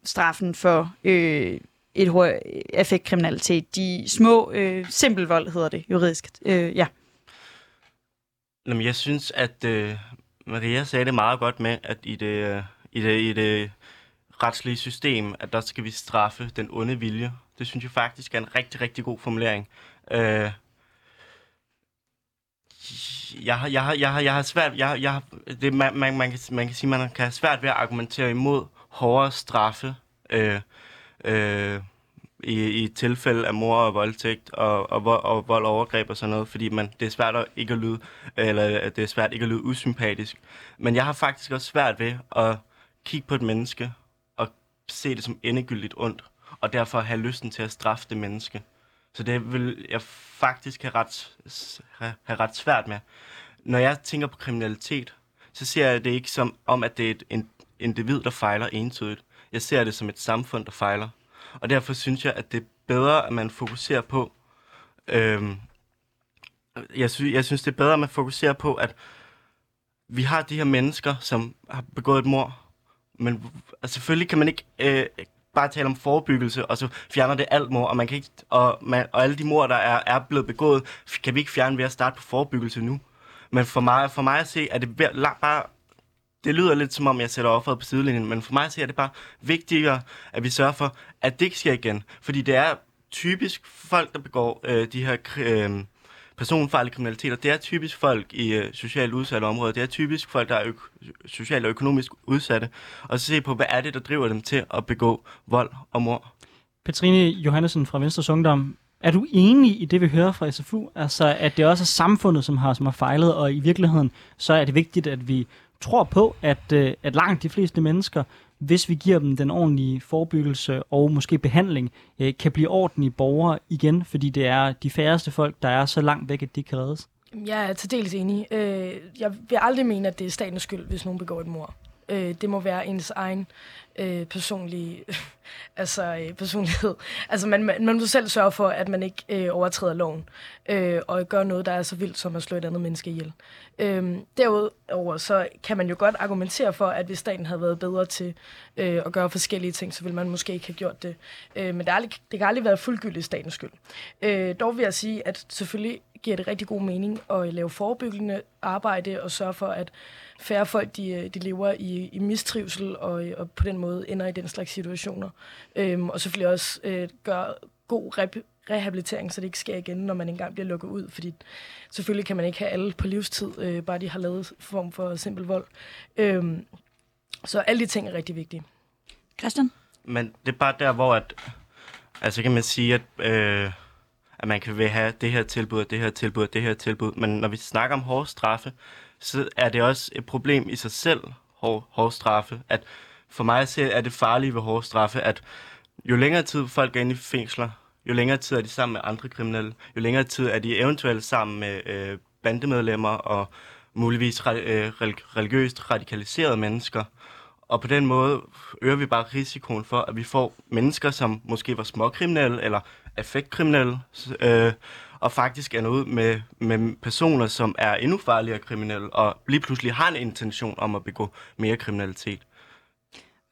straffen for øh, et effektkriminalitet. De små, øh, simpel vold hedder det juridisk. Øh, ja. Jamen, jeg synes, at øh, Maria sagde det meget godt med, at i det, øh, i det, i det retslige system, at der skal vi straffe den onde vilje. Det synes jeg faktisk er en rigtig, rigtig god formulering. Øh, jeg har, jeg har, jeg har, jeg har svært, jeg, jeg, det, man, man, man, kan, man kan sige, man kan have svært ved at argumentere imod hårdere straffe øh, øh, i, i tilfælde af mor og voldtægt og, og, og, og vold og overgreb og sådan noget, fordi man, det er svært at ikke at lyde, eller det er svært ikke at lyde usympatisk. Men jeg har faktisk også svært ved at kigge på et menneske og se det som endegyldigt ondt, og derfor have lysten til at straffe det menneske. Så det vil jeg faktisk have ret, have ret svært med. Når jeg tænker på kriminalitet, så ser jeg det ikke som om, at det er et individ, der fejler entydigt. Jeg ser det som et samfund, der fejler. Og derfor synes jeg, at det er bedre, at man fokuserer på... Øhm, jeg, sy- jeg synes, det er bedre, at man fokuserer på, at vi har de her mennesker, som har begået et mord, men altså, selvfølgelig kan man ikke øh, bare tale om forebyggelse, og så fjerner det alt mor, og, man kan ikke, og, man, og alle de mor, der er, er blevet begået, kan vi ikke fjerne ved at starte på forebyggelse nu. Men for mig, for mig at se, er det bare det lyder lidt som om, jeg sætter offeret på sidelinjen, men for mig at er det bare vigtigere, at vi sørger for, at det ikke sker igen. Fordi det er typisk folk, der begår øh, de her øh, personfarlige kriminaliteter. Det er typisk folk i øh, socialt udsatte områder. Det er typisk folk, der er ø- socialt og økonomisk udsatte. Og så se på, hvad er det, der driver dem til at begå vold og mord. Petrine Johannesen fra Venstres Ungdom. Er du enig i det, vi hører fra SFU? Altså, at det også er samfundet, som har, som har fejlet, og i virkeligheden, så er det vigtigt, at vi tror på, at, øh, at langt de fleste mennesker, hvis vi giver dem den ordentlige forebyggelse og måske behandling, øh, kan blive ordentlige borgere igen, fordi det er de færreste folk, der er så langt væk, at de kan reddes. Jeg er til dels enig. Øh, jeg vil aldrig mene, at det er statens skyld, hvis nogen begår et mor. Øh, det må være ens egen øh, personlige altså, øh, personlighed. Altså, man, man, man må selv sørge for, at man ikke øh, overtræder loven øh, og gør noget, der er så vildt som at slå et andet menneske ihjel. Øh, derudover så kan man jo godt argumentere for, at hvis staten havde været bedre til øh, at gøre forskellige ting, så ville man måske ikke have gjort det. Øh, men det, er aldrig, det kan aldrig være fuldgyldigt statens skyld. Øh, dog vil jeg sige, at selvfølgelig giver det rigtig god mening at lave forebyggende arbejde og sørge for, at færre folk de, øh, de lever i, i mistrivsel og, og på den måde ender i den slags situationer. Øhm, og selvfølgelig også øh, gøre god rep- rehabilitering, så det ikke sker igen, når man engang bliver lukket ud. Fordi selvfølgelig kan man ikke have alle på livstid, øh, bare de har lavet form for simpel vold. Øhm, så alle de ting er rigtig vigtige. Christian? Men det er bare der, hvor at, altså kan man sige, at, øh, at man kan have det her tilbud, det her tilbud, det her tilbud. Men når vi snakker om hårde straffe, så er det også et problem i sig selv, hår, hårde straffe. At for mig er det farlige ved hårde straffe, at jo længere tid folk er inde i fængsler, jo længere tid er de sammen med andre kriminelle, jo længere tid er de eventuelt sammen med øh, bandemedlemmer og muligvis øh, religiøst radikaliserede mennesker. Og på den måde øger vi bare risikoen for, at vi får mennesker, som måske var småkriminelle eller affektkriminelle, øh, og faktisk ender ud med, med personer, som er endnu farligere kriminelle, og lige pludselig har en intention om at begå mere kriminalitet.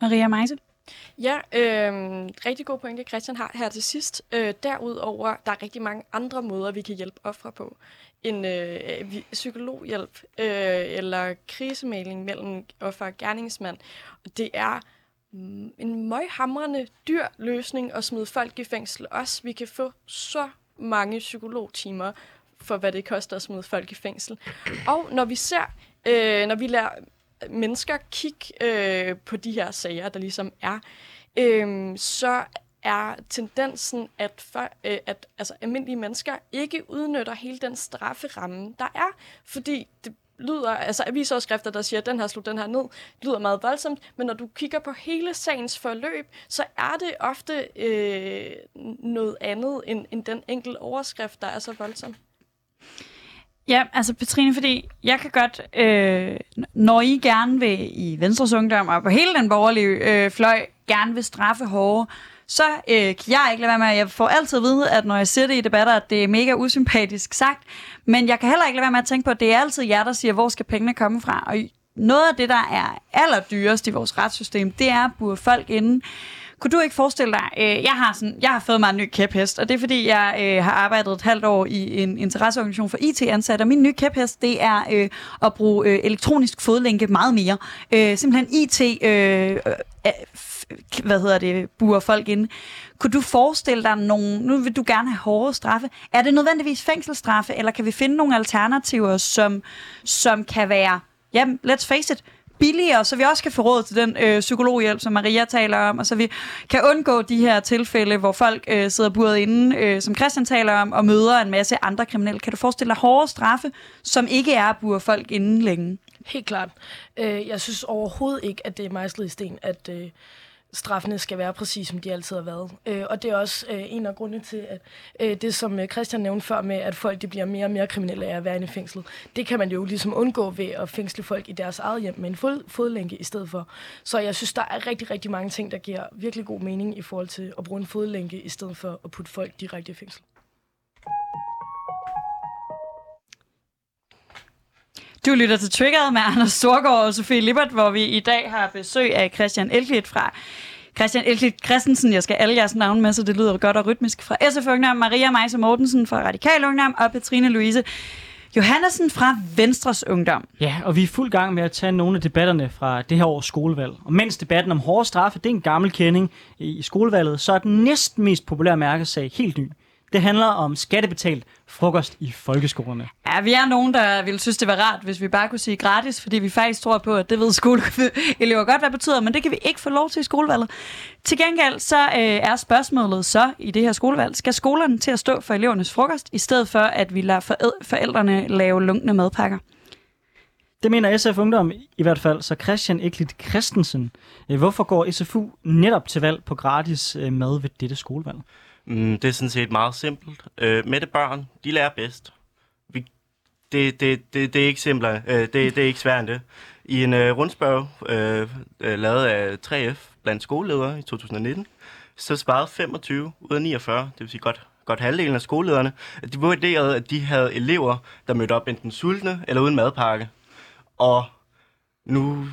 Maria Meise? Ja, øh, rigtig god pointe, Christian har her til sidst. Øh, derudover, der er rigtig mange andre måder, vi kan hjælpe ofre på. En øh, psykologhjælp øh, eller krisemailing mellem offer og gerningsmand. Det er Mm, en møghamrende dyr løsning at smide folk i fængsel. Også vi kan få så mange psykologtimer for, hvad det koster at smide folk i fængsel. Og når vi ser, øh, når vi lærer mennesker kigge øh, på de her sager, der ligesom er, øh, så er tendensen, at, for, øh, at altså, almindelige mennesker ikke udnytter hele den strafferamme, der er, fordi det lyder, altså avisoverskrifter, der siger, at den her slog den her ned, lyder meget voldsomt, men når du kigger på hele sagens forløb, så er det ofte øh, noget andet end, end den enkelte overskrift, der er så voldsom. Ja, altså Petrine, fordi jeg kan godt, øh, når I gerne vil i Venstres Ungdom og på hele den borgerlige øh, fløj, gerne vil straffe hårdere, så øh, kan jeg ikke lade være med, at jeg får altid at vide, at når jeg siger det i debatter, at det er mega usympatisk sagt, men jeg kan heller ikke lade være med at tænke på, at det er altid jer, der siger, hvor skal pengene komme fra, og noget af det, der er allerdyrest i vores retssystem, det er at burde folk inden. Kunne du ikke forestille dig, øh, jeg, har sådan, jeg har fået mig en ny kæphest, og det er fordi, jeg øh, har arbejdet et halvt år i en interesseorganisation for IT-ansatte, og min nye kæphest, det er øh, at bruge øh, elektronisk fodlænke meget mere. Øh, simpelthen IT, øh, øh, hvad hedder det, burer folk ind. Kunne du forestille dig nogle, nu vil du gerne have hårde straffe, er det nødvendigvis fængselsstraffe, eller kan vi finde nogle alternativer, som, som kan være, ja, let's face it, billigere, så vi også kan få råd til den øh, psykologhjælp, som Maria taler om, og så vi kan undgå de her tilfælde, hvor folk øh, sidder buret inde, øh, som Christian taler om, og møder en masse andre kriminelle. Kan du forestille dig hårde straffe, som ikke er at bure folk inden længe? Helt klart. Øh, jeg synes overhovedet ikke, at det er mejslet i sten, at øh, straffene skal være præcis, som de altid har været. Øh, og det er også øh, en af grundene til, at øh, det, som øh, Christian nævnte før med, at folk de bliver mere og mere kriminelle af at være inde i fængsel, det kan man jo ligesom undgå ved at fængsle folk i deres eget hjem med en fod, fodlænke i stedet for. Så jeg synes, der er rigtig, rigtig mange ting, der giver virkelig god mening i forhold til at bruge en fodlænke i stedet for at putte folk direkte i fængsel. Du lytter til Triggered med Anders Storgård og Sofie Lippert, hvor vi i dag har besøg af Christian Elklit fra Christian Elklit Christensen, jeg skal alle jeres navne med, så det lyder godt og rytmisk, fra SF Ungdom, Maria Meise Mortensen fra Radikal Ungdom og Petrine Louise Johannesen fra Venstres Ungdom. Ja, og vi er fuld gang med at tage nogle af debatterne fra det her års skolevalg. Og mens debatten om hårde straffe, det er en gammel kending i skolevalget, så er den næsten mest populære mærkesag helt ny. Det handler om skattebetalt frokost i folkeskolerne. Ja, vi er nogen, der ville synes, det var rart, hvis vi bare kunne sige gratis, fordi vi faktisk tror på, at det ved skoleelever godt, hvad det betyder, men det kan vi ikke få lov til i skolevalget. Til gengæld så øh, er spørgsmålet så i det her skolevalg, skal skolerne til at stå for elevernes frokost, i stedet for at vi lader forældrene lave lunkne madpakker? Det mener SF Ungdom i hvert fald, så Christian Eklit Christensen. Øh, hvorfor går SFU netop til valg på gratis øh, mad ved dette skolevalg? Mm, det er sådan set meget simpelt. Øh, med det børn, de lærer bedst. Vi, det, det, det, det er ikke simplere. Øh, det, det er ikke svært end det. I en øh, rundspørg, øh, øh lavet af 3F blandt skoleledere i 2019, så sparede 25 ud af 49, det vil sige godt, godt halvdelen af skolelederne, at de vurderede, at de havde elever, der mødte op enten sultne eller uden madpakke. Og nu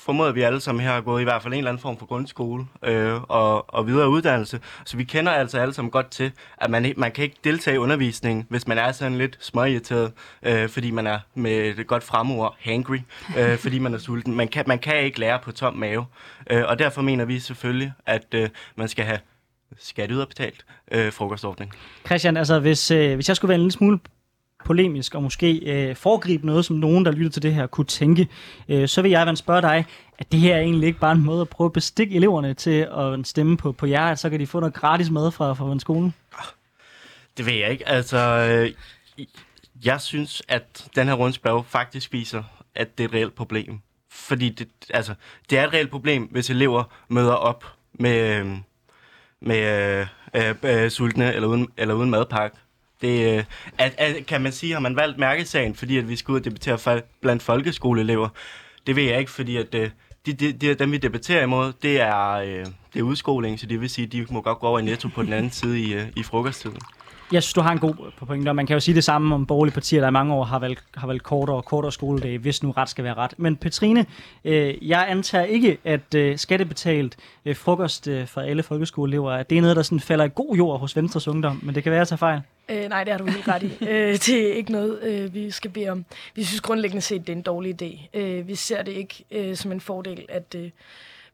formoder vi alle sammen her har gået i hvert fald en eller anden form for grundskole øh, og, og videre uddannelse. Så vi kender altså alle sammen godt til, at man, man kan ikke deltage i undervisningen, hvis man er sådan lidt småirriteret, øh, fordi man er med et godt fremord, hangry, øh, fordi man er sulten. Man kan, man kan ikke lære på tom mave. Øh, og derfor mener vi selvfølgelig, at øh, man skal have skatteyderbetalt øh, frokostordning. Christian, altså hvis, øh, hvis jeg skulle være en lille smule polemisk og måske øh, foregribe noget, som nogen, der lytter til det her, kunne tænke, øh, så vil jeg gerne spørge dig, at det her er egentlig ikke bare en måde at prøve at bestikke eleverne til at stemme på, på jer, at så kan de få noget gratis mad fra, fra en skole? Ah, det ved jeg ikke. Altså, øh, jeg synes, at den her rundspørg faktisk viser, at det er et reelt problem. Fordi det, altså, det er et reelt problem, hvis elever møder op med, øh, med øh, øh, øh, sultne eller uden, eller uden madpakke. Det, øh, at, at, kan man sige, har man valgt mærkesagen, fordi at vi skal ud og debattere blandt folkeskoleelever? Det ved jeg ikke, fordi at, øh, de, de, de, dem, vi debatterer imod, det er, øh, det er udskoling, så det vil sige, at de må godt gå over i netto på den anden side i, i frokosttiden. Jeg synes, du har en god point, og man kan jo sige det samme om borgerlige partier, der i mange år har valgt, har valgt kortere og kortere skoledage, hvis nu ret skal være ret. Men Petrine, øh, jeg antager ikke, at øh, skattebetalt øh, frokost øh, for alle folkeskoleelever, at det er noget, der sådan falder i god jord hos Venstres Ungdom, men det kan være, at jeg tager fejl. Øh, nej, det har du helt ret i. øh, det er ikke noget, øh, vi skal bede om. Vi synes grundlæggende set, det er en dårlig idé. Øh, vi ser det ikke øh, som en fordel, at... Øh,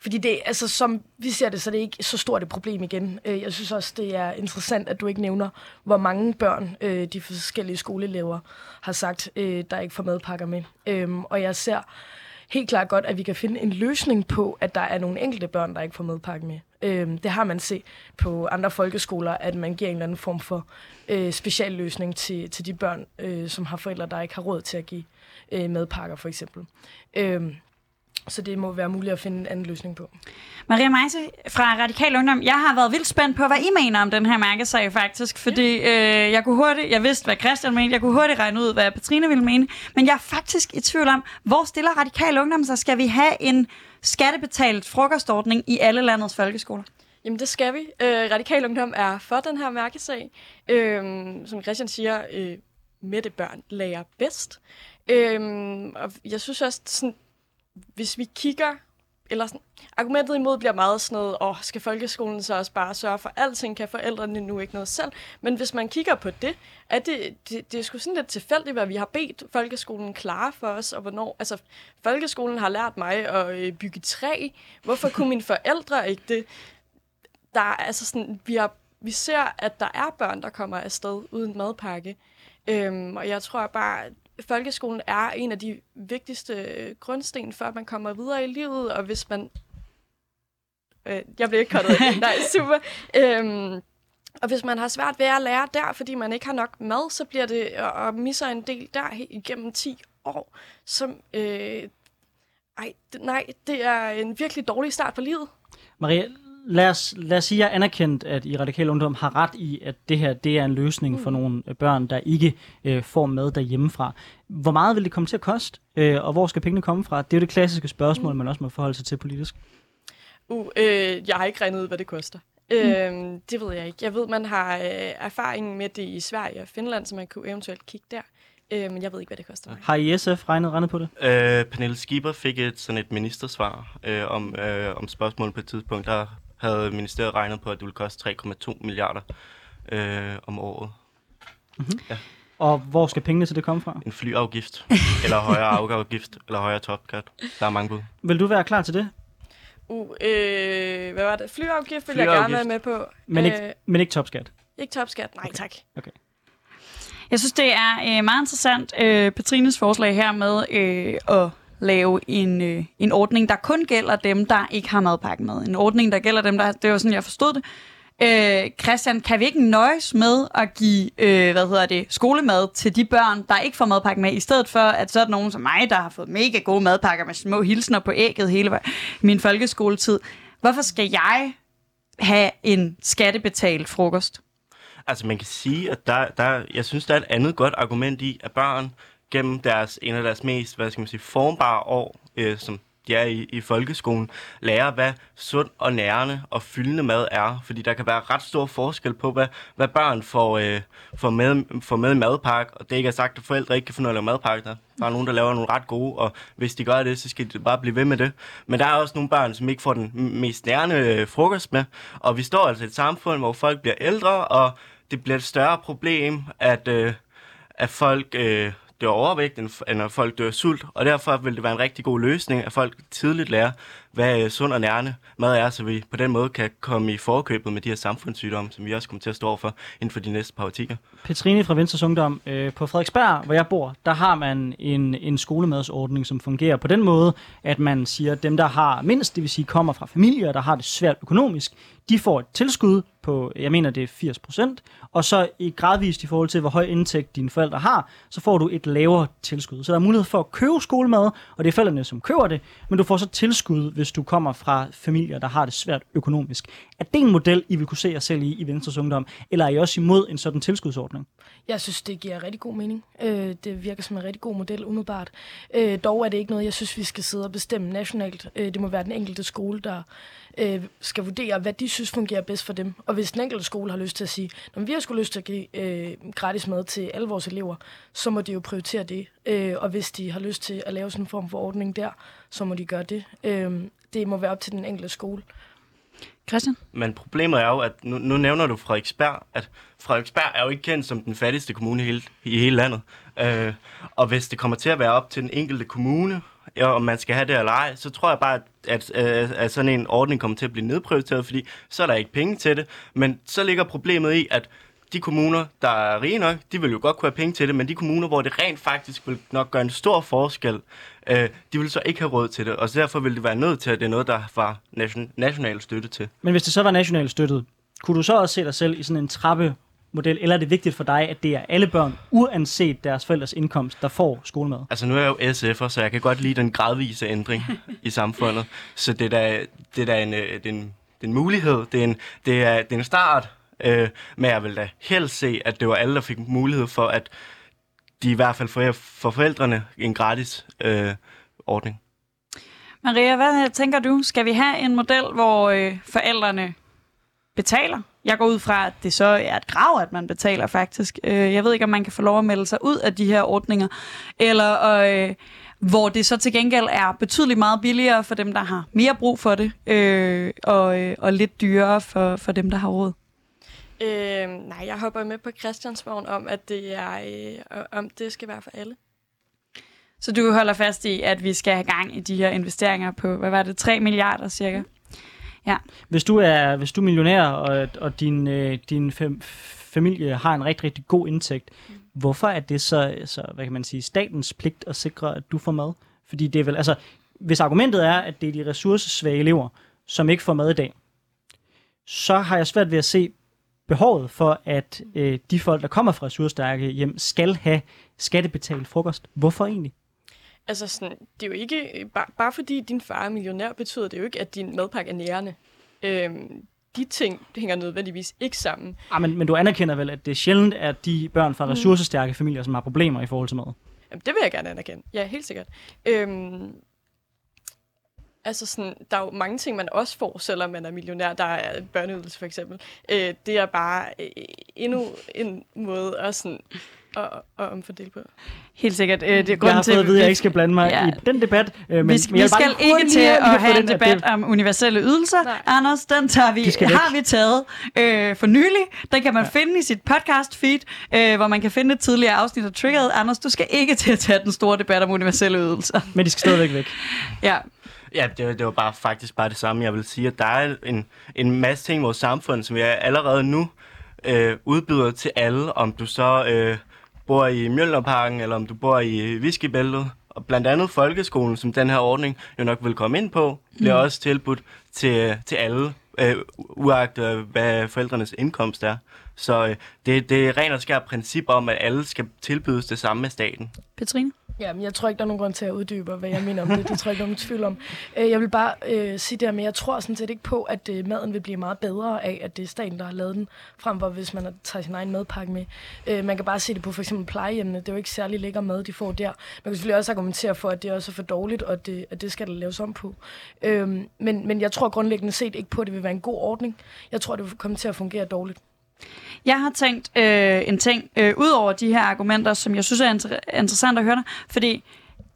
fordi det, altså, som vi ser det, så det er det ikke så stort et problem igen. Øh, jeg synes også, det er interessant, at du ikke nævner, hvor mange børn øh, de forskellige skoleelever har sagt, øh, der ikke får madpakker med. Øhm, og jeg ser helt klart godt, at vi kan finde en løsning på, at der er nogle enkelte børn, der ikke får madpakke med. Øhm, det har man set på andre folkeskoler, at man giver en eller anden form for øh, specialløsning til, til de børn, øh, som har forældre, der ikke har råd til at give øh, madpakker, for eksempel. Øhm, så det må være muligt at finde en anden løsning på. Maria Meise fra Radikal Ungdom, jeg har været vildt spændt på, hvad I mener om den her mærkesag faktisk, fordi øh, jeg kunne hurtigt, jeg vidste, hvad Christian mente, jeg kunne hurtigt regne ud, hvad Petrine ville mene, men jeg er faktisk i tvivl om, hvor stiller Radikal Ungdom så skal vi have en skattebetalt frokostordning i alle landets folkeskoler? Jamen, det skal vi. Øh, Radikal Ungdom er for den her mærkesag. Øh, som Christian siger, øh, det børn lærer bedst. Øh, og jeg synes også, sådan, hvis vi kigger, eller sådan, argumentet imod bliver meget sådan noget, åh, skal folkeskolen så også bare sørge for alting, kan forældrene nu ikke noget selv? Men hvis man kigger på det, er det, det, det er sgu sådan lidt tilfældigt, hvad vi har bedt folkeskolen klare for os, og hvornår, altså, folkeskolen har lært mig at øh, bygge træ, hvorfor kunne mine forældre ikke det? Der er altså sådan, vi, har, vi ser, at der er børn, der kommer afsted uden madpakke, øhm, og jeg tror bare, folkeskolen er en af de vigtigste grundsten, før man kommer videre i livet, og hvis man... Øh, jeg bliver ikke kottet Nej, super. Øhm, og hvis man har svært ved at lære der, fordi man ikke har nok mad, så bliver det at misse en del der igennem 10 år, som... Øh, ej, nej, det er en virkelig dårlig start på livet. Maria, lad os, lad os sige, at jeg er anerkendt, at I Radikal Ungdom har ret i, at det her det er en løsning mm. for nogle øh, børn, der ikke øh, får mad derhjemmefra. Hvor meget vil det komme til at koste, øh, og hvor skal pengene komme fra? Det er jo det klassiske spørgsmål, mm. man også må forholde sig til politisk. Uh, øh, jeg har ikke regnet ud, hvad det koster. Mm. Øh, det ved jeg ikke. Jeg ved, man har øh, erfaring med det i Sverige og Finland, så man kunne eventuelt kigge der. Øh, men jeg ved ikke, hvad det koster mig. Har I SF regnet, regnet på det? Øh, Pernille Skipper fik et sådan et ministersvar øh, om, øh, om spørgsmålet på et tidspunkt. Der havde ministeriet regnet på, at det ville koste 3,2 milliarder øh, om året. Og hvor skal pengene til det komme fra? En flyafgift, eller højere afgift, eller højere topskat. Der er mange bud. Vil du være klar til det? Uh, øh, hvad var det? Flyafgift vil jeg Flyafgift. gerne være med på. Men, øh, ikke, men ikke topskat. ikke topskat. Nej, tak. Jeg synes, det er øh, meget interessant, øh, Patrines forslag her med øh, at lave en, øh, en ordning, der kun gælder dem, der ikke har madpakken med. En ordning, der gælder dem, der... Det var sådan, jeg forstod det. Øh, Christian, kan vi ikke nøjes med at give øh, hvad hedder det, skolemad til de børn, der ikke får madpakke med, i stedet for, at så er der nogen som mig, der har fået mega gode madpakker med små hilsner på ægget hele min folkeskoletid. Hvorfor skal jeg have en skattebetalt frokost? Altså man kan sige, at der, der, jeg synes, der er et andet godt argument i, at børn gennem deres, en af deres mest, hvad skal man sige, formbare år, øh, som de er i, i folkeskolen, lærer, hvad sund og nærende og fyldende mad er. Fordi der kan være ret stor forskel på, hvad, hvad børn får, øh, får, med, får med i madpakke. Og det er ikke er sagt, at forældre ikke kan finde ud af at lave madpakke. Der der er nogen, der laver nogle ret gode, og hvis de gør det, så skal de bare blive ved med det. Men der er også nogle børn, som ikke får den mest nærende øh, frokost med. Og vi står altså i et samfund, hvor folk bliver ældre, og det bliver et større problem, at, øh, at folk øh, dør overvægt, end, når folk dør sult. Og derfor vil det være en rigtig god løsning, at folk tidligt lærer, hvad øh, sund og nærende mad er, så vi på den måde kan komme i forkøbet med de her samfundssygdomme, som vi også kommer til at stå for inden for de næste par årtier. Petrine fra Venstres Ungdom, øh, på Frederiksberg, hvor jeg bor, der har man en, en skolemadsordning, som fungerer på den måde, at man siger, at dem, der har mindst, det vil sige kommer fra familier, der har det svært økonomisk, de får et tilskud på, jeg mener det er 80%, og så i gradvist i forhold til, hvor høj indtægt dine forældre har, så får du et lavere tilskud. Så der er mulighed for at købe skolemad, og det er forældrene, som køber det, men du får så tilskud, hvis du kommer fra familier, der har det svært økonomisk. Er det en model, I vil kunne se jer selv i i Venstres Ungdom, eller er I også imod en sådan tilskudsordning? Jeg synes, det giver rigtig god mening. Øh, det virker som en rigtig god model umiddelbart. Øh, dog er det ikke noget, jeg synes, vi skal sidde og bestemme nationalt. Øh, det må være den enkelte skole, der øh, skal vurdere, hvad de synes fungerer bedst for dem. Og hvis den enkelte skole har lyst til at sige, når vi har sgu lyst til at give øh, gratis mad til alle vores elever, så må de jo prioritere det. Øh, og hvis de har lyst til at lave sådan en form for ordning der, så må de gøre det. Øh, det må være op til den enkelte skole. Christian? Men problemet er jo, at nu, nu nævner du Frederiksberg, at Frederiksberg er jo ikke kendt som den fattigste kommune i hele, i hele landet. Øh, og hvis det kommer til at være op til den enkelte kommune, ja, om man skal have det eller ej, så tror jeg bare, at, at, at, sådan en ordning kommer til at blive nedprioriteret, fordi så er der ikke penge til det. Men så ligger problemet i, at de kommuner, der er rige nok, de vil jo godt kunne have penge til det, men de kommuner, hvor det rent faktisk vil nok gøre en stor forskel, øh, de vil så ikke have råd til det, og så derfor vil det være nødt til, at det er noget, der var nation, national støtte til. Men hvis det så var national støttet, kunne du så også se dig selv i sådan en trappe trappemodel, eller er det vigtigt for dig, at det er alle børn, uanset deres forældres indkomst, der får skolemad? Altså nu er jeg jo SF'er, så jeg kan godt lide den gradvise ændring i samfundet. Så det er da, det er da en, øh, det er en, det er en mulighed, det er en, det er, det er en start, øh, men jeg vil da helst se, at det var alle, der fik mulighed for, at de i hvert fald for, for forældrene en gratis øh, ordning. Maria, hvad tænker du? Skal vi have en model, hvor øh, forældrene betaler? Jeg går ud fra, at det så er et krav, at man betaler faktisk. Øh, jeg ved ikke, om man kan få lov at melde sig ud af de her ordninger, eller øh, hvor det så til gengæld er betydeligt meget billigere for dem, der har mere brug for det, øh, og, øh, og lidt dyrere for, for dem, der har råd. Øh, nej, jeg hopper med på Christiansvogn om, at det er, øh, om det skal være for alle. Så du holder fast i, at vi skal have gang i de her investeringer på, hvad var det, 3 milliarder cirka? Hvis du er, hvis du er millionær, og, og din, øh, din fam, familie har en rigtig, rigtig god indtægt, hvorfor er det så, så, hvad kan man sige, statens pligt at sikre, at du får mad? Fordi det er vel, altså, hvis argumentet er, at det er de ressourcesvage elever, som ikke får mad i dag, så har jeg svært ved at se behovet for, at øh, de folk, der kommer fra ressourcestærke hjem, skal have skattebetalt frokost. Hvorfor egentlig? Altså sådan, det er jo ikke, bare, bare fordi din far er millionær, betyder det jo ikke, at din madpakke er nærende. Øhm, de ting hænger nødvendigvis ikke sammen. Ah, men, men du anerkender vel, at det er sjældent, at de børn fra ressourcestærke familier, som har problemer i forhold til mad. Jamen, det vil jeg gerne anerkende. Ja, helt sikkert. Øhm, altså sådan, der er jo mange ting, man også får, selvom man er millionær. Der er børneydelse for eksempel. Øh, det er bare øh, endnu en måde at sådan at, at omfordele på. Helt sikkert. Øh, det er Jeg grunden har til, fået at vide, at jeg vi- ikke skal blande mig Ja. i den debat. øh, Men, vi skal, men jeg vi bare skal ikke til at have den, en at debat det- om universelle ydelser. Nej. Anders, den tager vi, De har vi taget øh, for nylig. Den kan man ja. finde i sit podcast feed, øh, hvor man kan finde et tidligere afsnit af Triggered. Anders, du skal ikke til at tage den store debat om universelle ydelser. Men de skal stadigvæk væk. Ja. Ja, det, var- det var bare faktisk bare det samme. Jeg vil sige, at der er en, en masse ting i vores samfund, som jeg allerede nu øh, udbyder til alle, om du så øh, bor i Mjølnerparken, eller om du bor i Whiskybæltet. Og blandt andet folkeskolen, som den her ordning jo nok vil komme ind på, bliver også tilbudt til, til alle, øh, uagtet hvad forældrenes indkomst er. Så øh, det, det er rent og skær princip om, at alle skal tilbydes det samme med staten. Petrine? Ja, men jeg tror ikke, der er nogen grund til at uddybe, hvad jeg mener om det. Det tror jeg ikke, der er nogen tvivl om. Øh, Jeg vil bare øh, sige det her, men jeg tror sådan set ikke på, at øh, maden vil blive meget bedre af, at det er staten, der har lavet den, frem for hvis man tager sin egen madpakke med. Øh, man kan bare se det på for eksempel plejehjemmene. Det er jo ikke særlig lækker mad, de får der. Man kan selvfølgelig også argumentere for, at det også er for dårligt, og at det, at det skal der laves om på. Øh, men, men jeg tror grundlæggende set ikke på, at det vil være en god ordning. Jeg tror, det vil komme til at fungere dårligt. Jeg har tænkt øh, en ting, øh, ud over de her argumenter, som jeg synes er inter- interessant at høre dig, fordi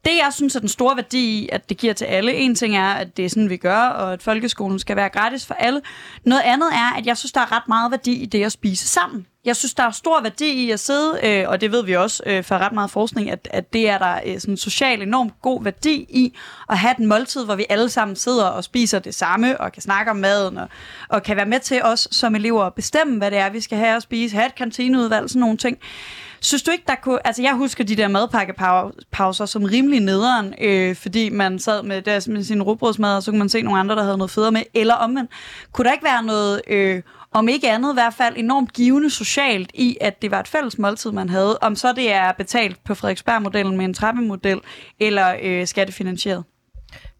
det, jeg synes er den store værdi i, at det giver til alle, en ting er, at det er sådan, vi gør, og at folkeskolen skal være gratis for alle. Noget andet er, at jeg synes, der er ret meget værdi i det at spise sammen. Jeg synes, der er stor værdi i at sidde, øh, og det ved vi også øh, fra ret meget forskning, at, at det er der øh, sådan social enormt god værdi i at have den måltid, hvor vi alle sammen sidder og spiser det samme, og kan snakke om maden, og, og kan være med til os som elever at bestemme, hvad det er, vi skal have at spise, have et kantineudvalg, sådan nogle ting. Synes du ikke, der kunne... Altså, jeg husker de der madpakkepauser som rimelig nederen, øh, fordi man sad med, der, med sin rugbrødsmad, og så kunne man se nogle andre, der havde noget federe med, eller omvendt. Kunne der ikke være noget... Øh, om ikke andet i hvert fald enormt givende socialt i, at det var et fælles måltid, man havde. Om så det er betalt på Frederiksberg-modellen med en trappemodel, eller øh, skattefinansieret.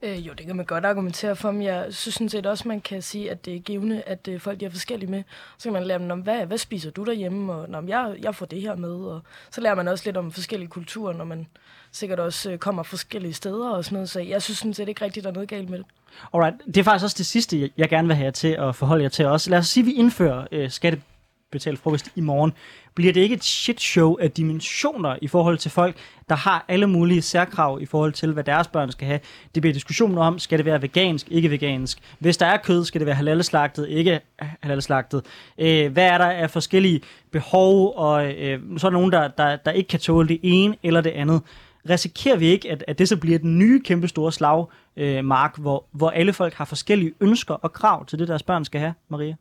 Øh, jo, det kan man godt argumentere for, men jeg synes sådan set også, man kan sige, at det er givende, at øh, folk de er forskellige med. Så kan man lære dem, om, hvad, hvad spiser du derhjemme, og Nå, jeg, jeg får det her med. Og så lærer man også lidt om forskellige kulturer, når man sikkert også øh, kommer forskellige steder og sådan noget. Så jeg synes sådan set ikke rigtigt, der er noget galt med det. Alright, det er faktisk også det sidste, jeg- jeg gerne vil have jer til at forholde jer til også. Lad os sige, at vi indfører øh, skattebetalt frokost i morgen. Bliver det ikke et shit show af dimensioner i forhold til folk, der har alle mulige særkrav i forhold til, hvad deres børn skal have? Det bliver diskussion om, skal det være vegansk, ikke vegansk? Hvis der er kød, skal det være halalslagtet, ikke halalslagtet? Øh, hvad er der af forskellige behov, og øh, så er der nogen, der, der, der ikke kan tåle det ene eller det andet risikerer vi ikke, at, at det så bliver den nye kæmpe store slag, øh, Mark, hvor, hvor alle folk har forskellige ønsker og krav til det, deres børn skal have, Maria?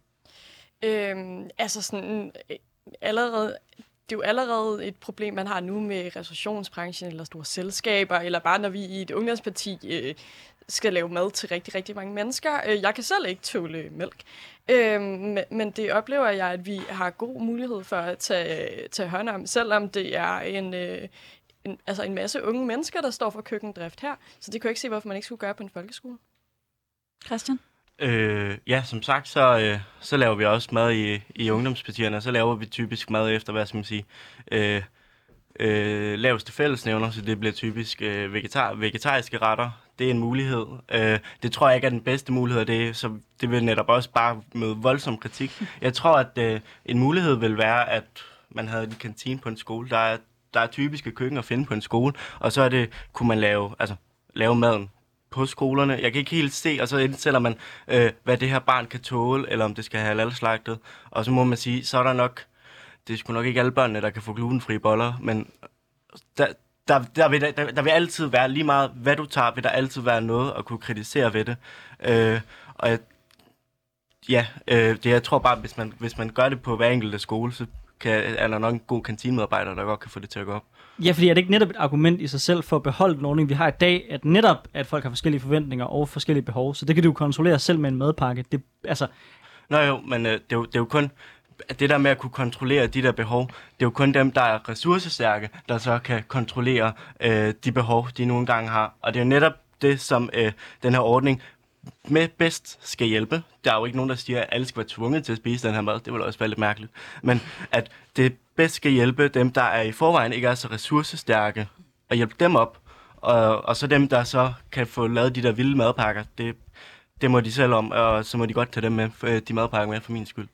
Øhm, altså sådan, allerede, det er jo allerede et problem, man har nu med restaurationsbranchen eller store selskaber, eller bare når vi i et ungdomsparti øh, skal lave mad til rigtig, rigtig mange mennesker. Øh, jeg kan selv ikke tåle mælk, øh, men, men det oplever jeg, at vi har god mulighed for at tage, tage hånd om, selvom det er en... Øh, en, altså en masse unge mennesker, der står for køkkendrift her. Så det kan jeg ikke se, hvorfor man ikke skulle gøre på en folkeskole. Christian? Øh, ja, som sagt, så, øh, så laver vi også mad i, i ungdomspartierne, og så laver vi typisk mad efter, hvad skal man sige, øh, øh, laveste fællesnævner, så det bliver typisk øh, vegetar, vegetariske retter. Det er en mulighed. Øh, det tror jeg ikke er den bedste mulighed, det, så det vil netop også bare møde voldsom kritik. Jeg tror, at øh, en mulighed vil være, at man havde en kantine på en skole. Der er, der er typiske køkken at finde på en skole, og så er det, kunne man lave, altså, lave maden på skolerne. Jeg kan ikke helt se, og så indsætter man, øh, hvad det her barn kan tåle, eller om det skal have halalslagtet. Og så må man sige, så er der nok, det er sgu nok ikke alle børnene, der kan få glutenfri boller, men der, der, der, vil, der, der vil altid være, lige meget hvad du tager, vil der altid være noget at kunne kritisere ved det. Øh, og jeg, ja, øh, det, jeg tror bare, hvis man, hvis man gør det på hver enkelte skole, så kan, er der nok en god kantinemedarbejder, der godt kan få det til at gå op. Ja, fordi er det ikke netop et argument i sig selv for at beholde den ordning, vi har i dag, at netop, at folk har forskellige forventninger og forskellige behov, så det kan du kontrollere selv med en madpakke. Det, altså, Nå jo, men øh, det, er jo, det er jo kun det der med at kunne kontrollere de der behov, det er jo kun dem, der er ressourcestærke, der så kan kontrollere øh, de behov, de nogle gange har. Og det er jo netop det, som øh, den her ordning med bedst skal hjælpe. Der er jo ikke nogen, der siger, at alle skal være tvunget til at spise den her mad. Det vil også være lidt mærkeligt. Men at det bedst skal hjælpe dem, der er i forvejen ikke er så ressourcestærke, og hjælpe dem op. Og, og så dem, der så kan få lavet de der vilde madpakker, det, det må de selv om, og så må de godt tage dem med, øh, de madpakker med for min skyld.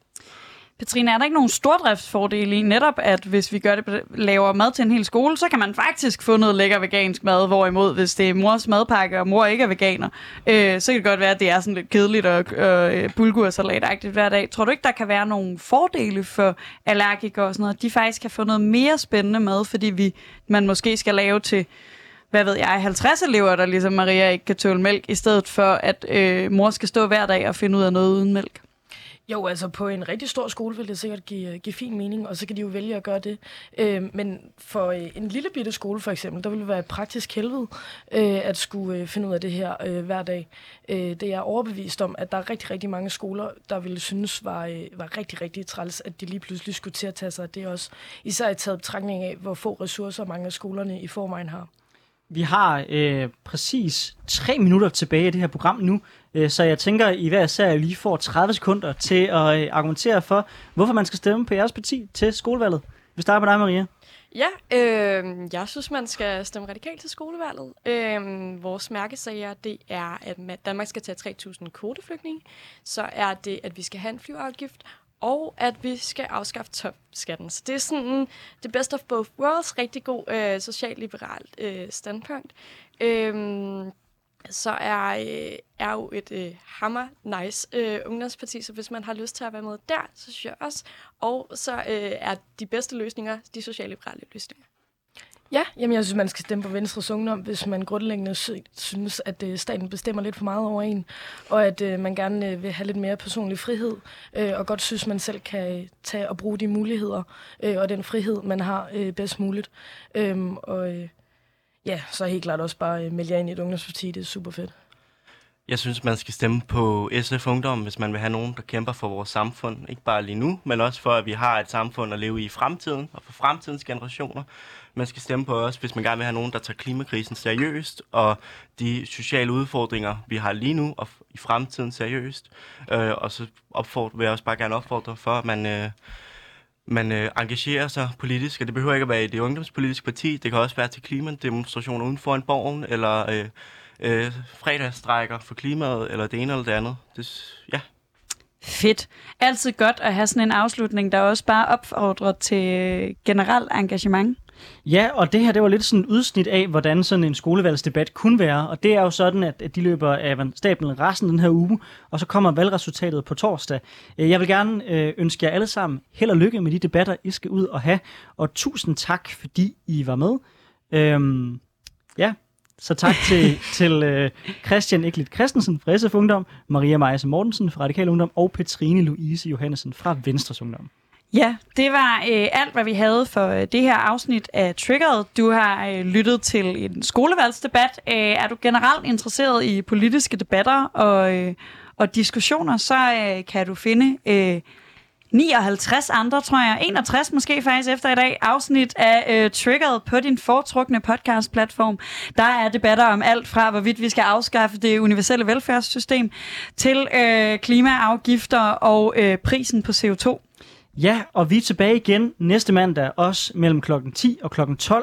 Petrine, er der ikke nogen stordriftsfordele i netop, at hvis vi gør det, laver mad til en hel skole, så kan man faktisk få noget lækker vegansk mad, hvorimod hvis det er mors madpakke, og mor ikke er veganer, øh, så kan det godt være, at det er sådan lidt kedeligt og øh, bulgursalatagtigt hver dag. Tror du ikke, der kan være nogle fordele for allergikere og sådan noget, at de faktisk kan få noget mere spændende mad, fordi vi, man måske skal lave til hvad ved jeg, 50 elever, der ligesom Maria ikke kan tåle mælk, i stedet for at øh, mor skal stå hver dag og finde ud af noget uden mælk? Jo, altså på en rigtig stor skole vil det sikkert give, øh, give fin mening, og så kan de jo vælge at gøre det. Øh, men for øh, en lille bitte skole for eksempel, der vil det være et praktisk helvede øh, at skulle øh, finde ud af det her øh, hver dag. Øh, det er jeg overbevist om, at der er rigtig, rigtig mange skoler, der ville synes var, øh, var rigtig, rigtig træls, at de lige pludselig skulle til at tage sig af det også. Især i taget betragtning af, hvor få ressourcer mange af skolerne i forvejen har. Vi har øh, præcis tre minutter tilbage i det her program nu, Øh, så jeg tænker, I hver serie lige får 30 sekunder til at øh, argumentere for, hvorfor man skal stemme på jeres parti til skolevalget. Vi starter med dig, Maria. Ja, øh, jeg synes, man skal stemme radikalt til skolevalget. Øh, vores mærkesager, det er, at Danmark skal tage 3.000 kvoteflygtninge. Så er det, at vi skal have en flyafgift, og at vi skal afskaffe topskatten. Så det er sådan det best of both worlds, rigtig god øh, socialliberalt øh, standpunkt. Øh, så er, øh, er jo et øh, hammer nice øh, ungdomsparti, så hvis man har lyst til at være med der, så synes jeg også. Og så øh, er de bedste løsninger de socialliberale løsninger. Ja, jamen jeg synes, man skal stemme på Venstres Ungdom, hvis man grundlæggende synes, at øh, staten bestemmer lidt for meget over en, og at øh, man gerne øh, vil have lidt mere personlig frihed, øh, og godt synes, man selv kan øh, tage og bruge de muligheder øh, og den frihed, man har øh, bedst muligt. Øh, og øh, ja, så helt klart også bare øh, melde jer ind i et ungdomsparti, det er super fedt. Jeg synes, man skal stemme på SF Ungdom, hvis man vil have nogen, der kæmper for vores samfund. Ikke bare lige nu, men også for, at vi har et samfund at leve i i fremtiden, og for fremtidens generationer. Man skal stemme på os, hvis man gerne vil have nogen, der tager klimakrisen seriøst, og de sociale udfordringer, vi har lige nu og i fremtiden seriøst. Øh, og så opfordrer, vil jeg også bare gerne opfordre for, at man... Øh, man øh, engagerer sig politisk, og det behøver ikke at være i det ungdomspolitiske parti. Det kan også være til klimademonstrationer uden for en borgen, eller øh, øh, fredagsstrækker for klimaet, eller det ene eller det andet. Det, ja. Fedt. Altid godt at have sådan en afslutning, der også bare opfordrer til øh, generelt engagement. Ja, og det her, det var lidt sådan et udsnit af, hvordan sådan en skolevalgsdebat kunne være. Og det er jo sådan, at de løber af stablen resten den her uge, og så kommer valgresultatet på torsdag. Øh, jeg vil gerne øh, ønske jer alle sammen held og lykke med de debatter, I skal ud og have. Og tusind tak, fordi I var med. Øhm, ja, så tak til, til uh, Christian Eklit Christensen fra SF Ungdom, Maria Meise Mortensen fra Radikal Ungdom og Petrine Louise Johannesen fra Venstres Ungdom. Ja, det var øh, alt, hvad vi havde for øh, det her afsnit af Triggered. Du har øh, lyttet til en skolevalgsdebat. Øh, er du generelt interesseret i politiske debatter og, øh, og diskussioner, så øh, kan du finde... Øh, 59 andre, tror jeg, 61 måske faktisk efter i dag, afsnit af øh, Triggered på din foretrukne podcast-platform. Der er debatter om alt fra, hvorvidt vi skal afskaffe det universelle velfærdssystem, til øh, klimaafgifter og øh, prisen på CO2. Ja, og vi er tilbage igen næste mandag, også mellem klokken 10 og klokken 12,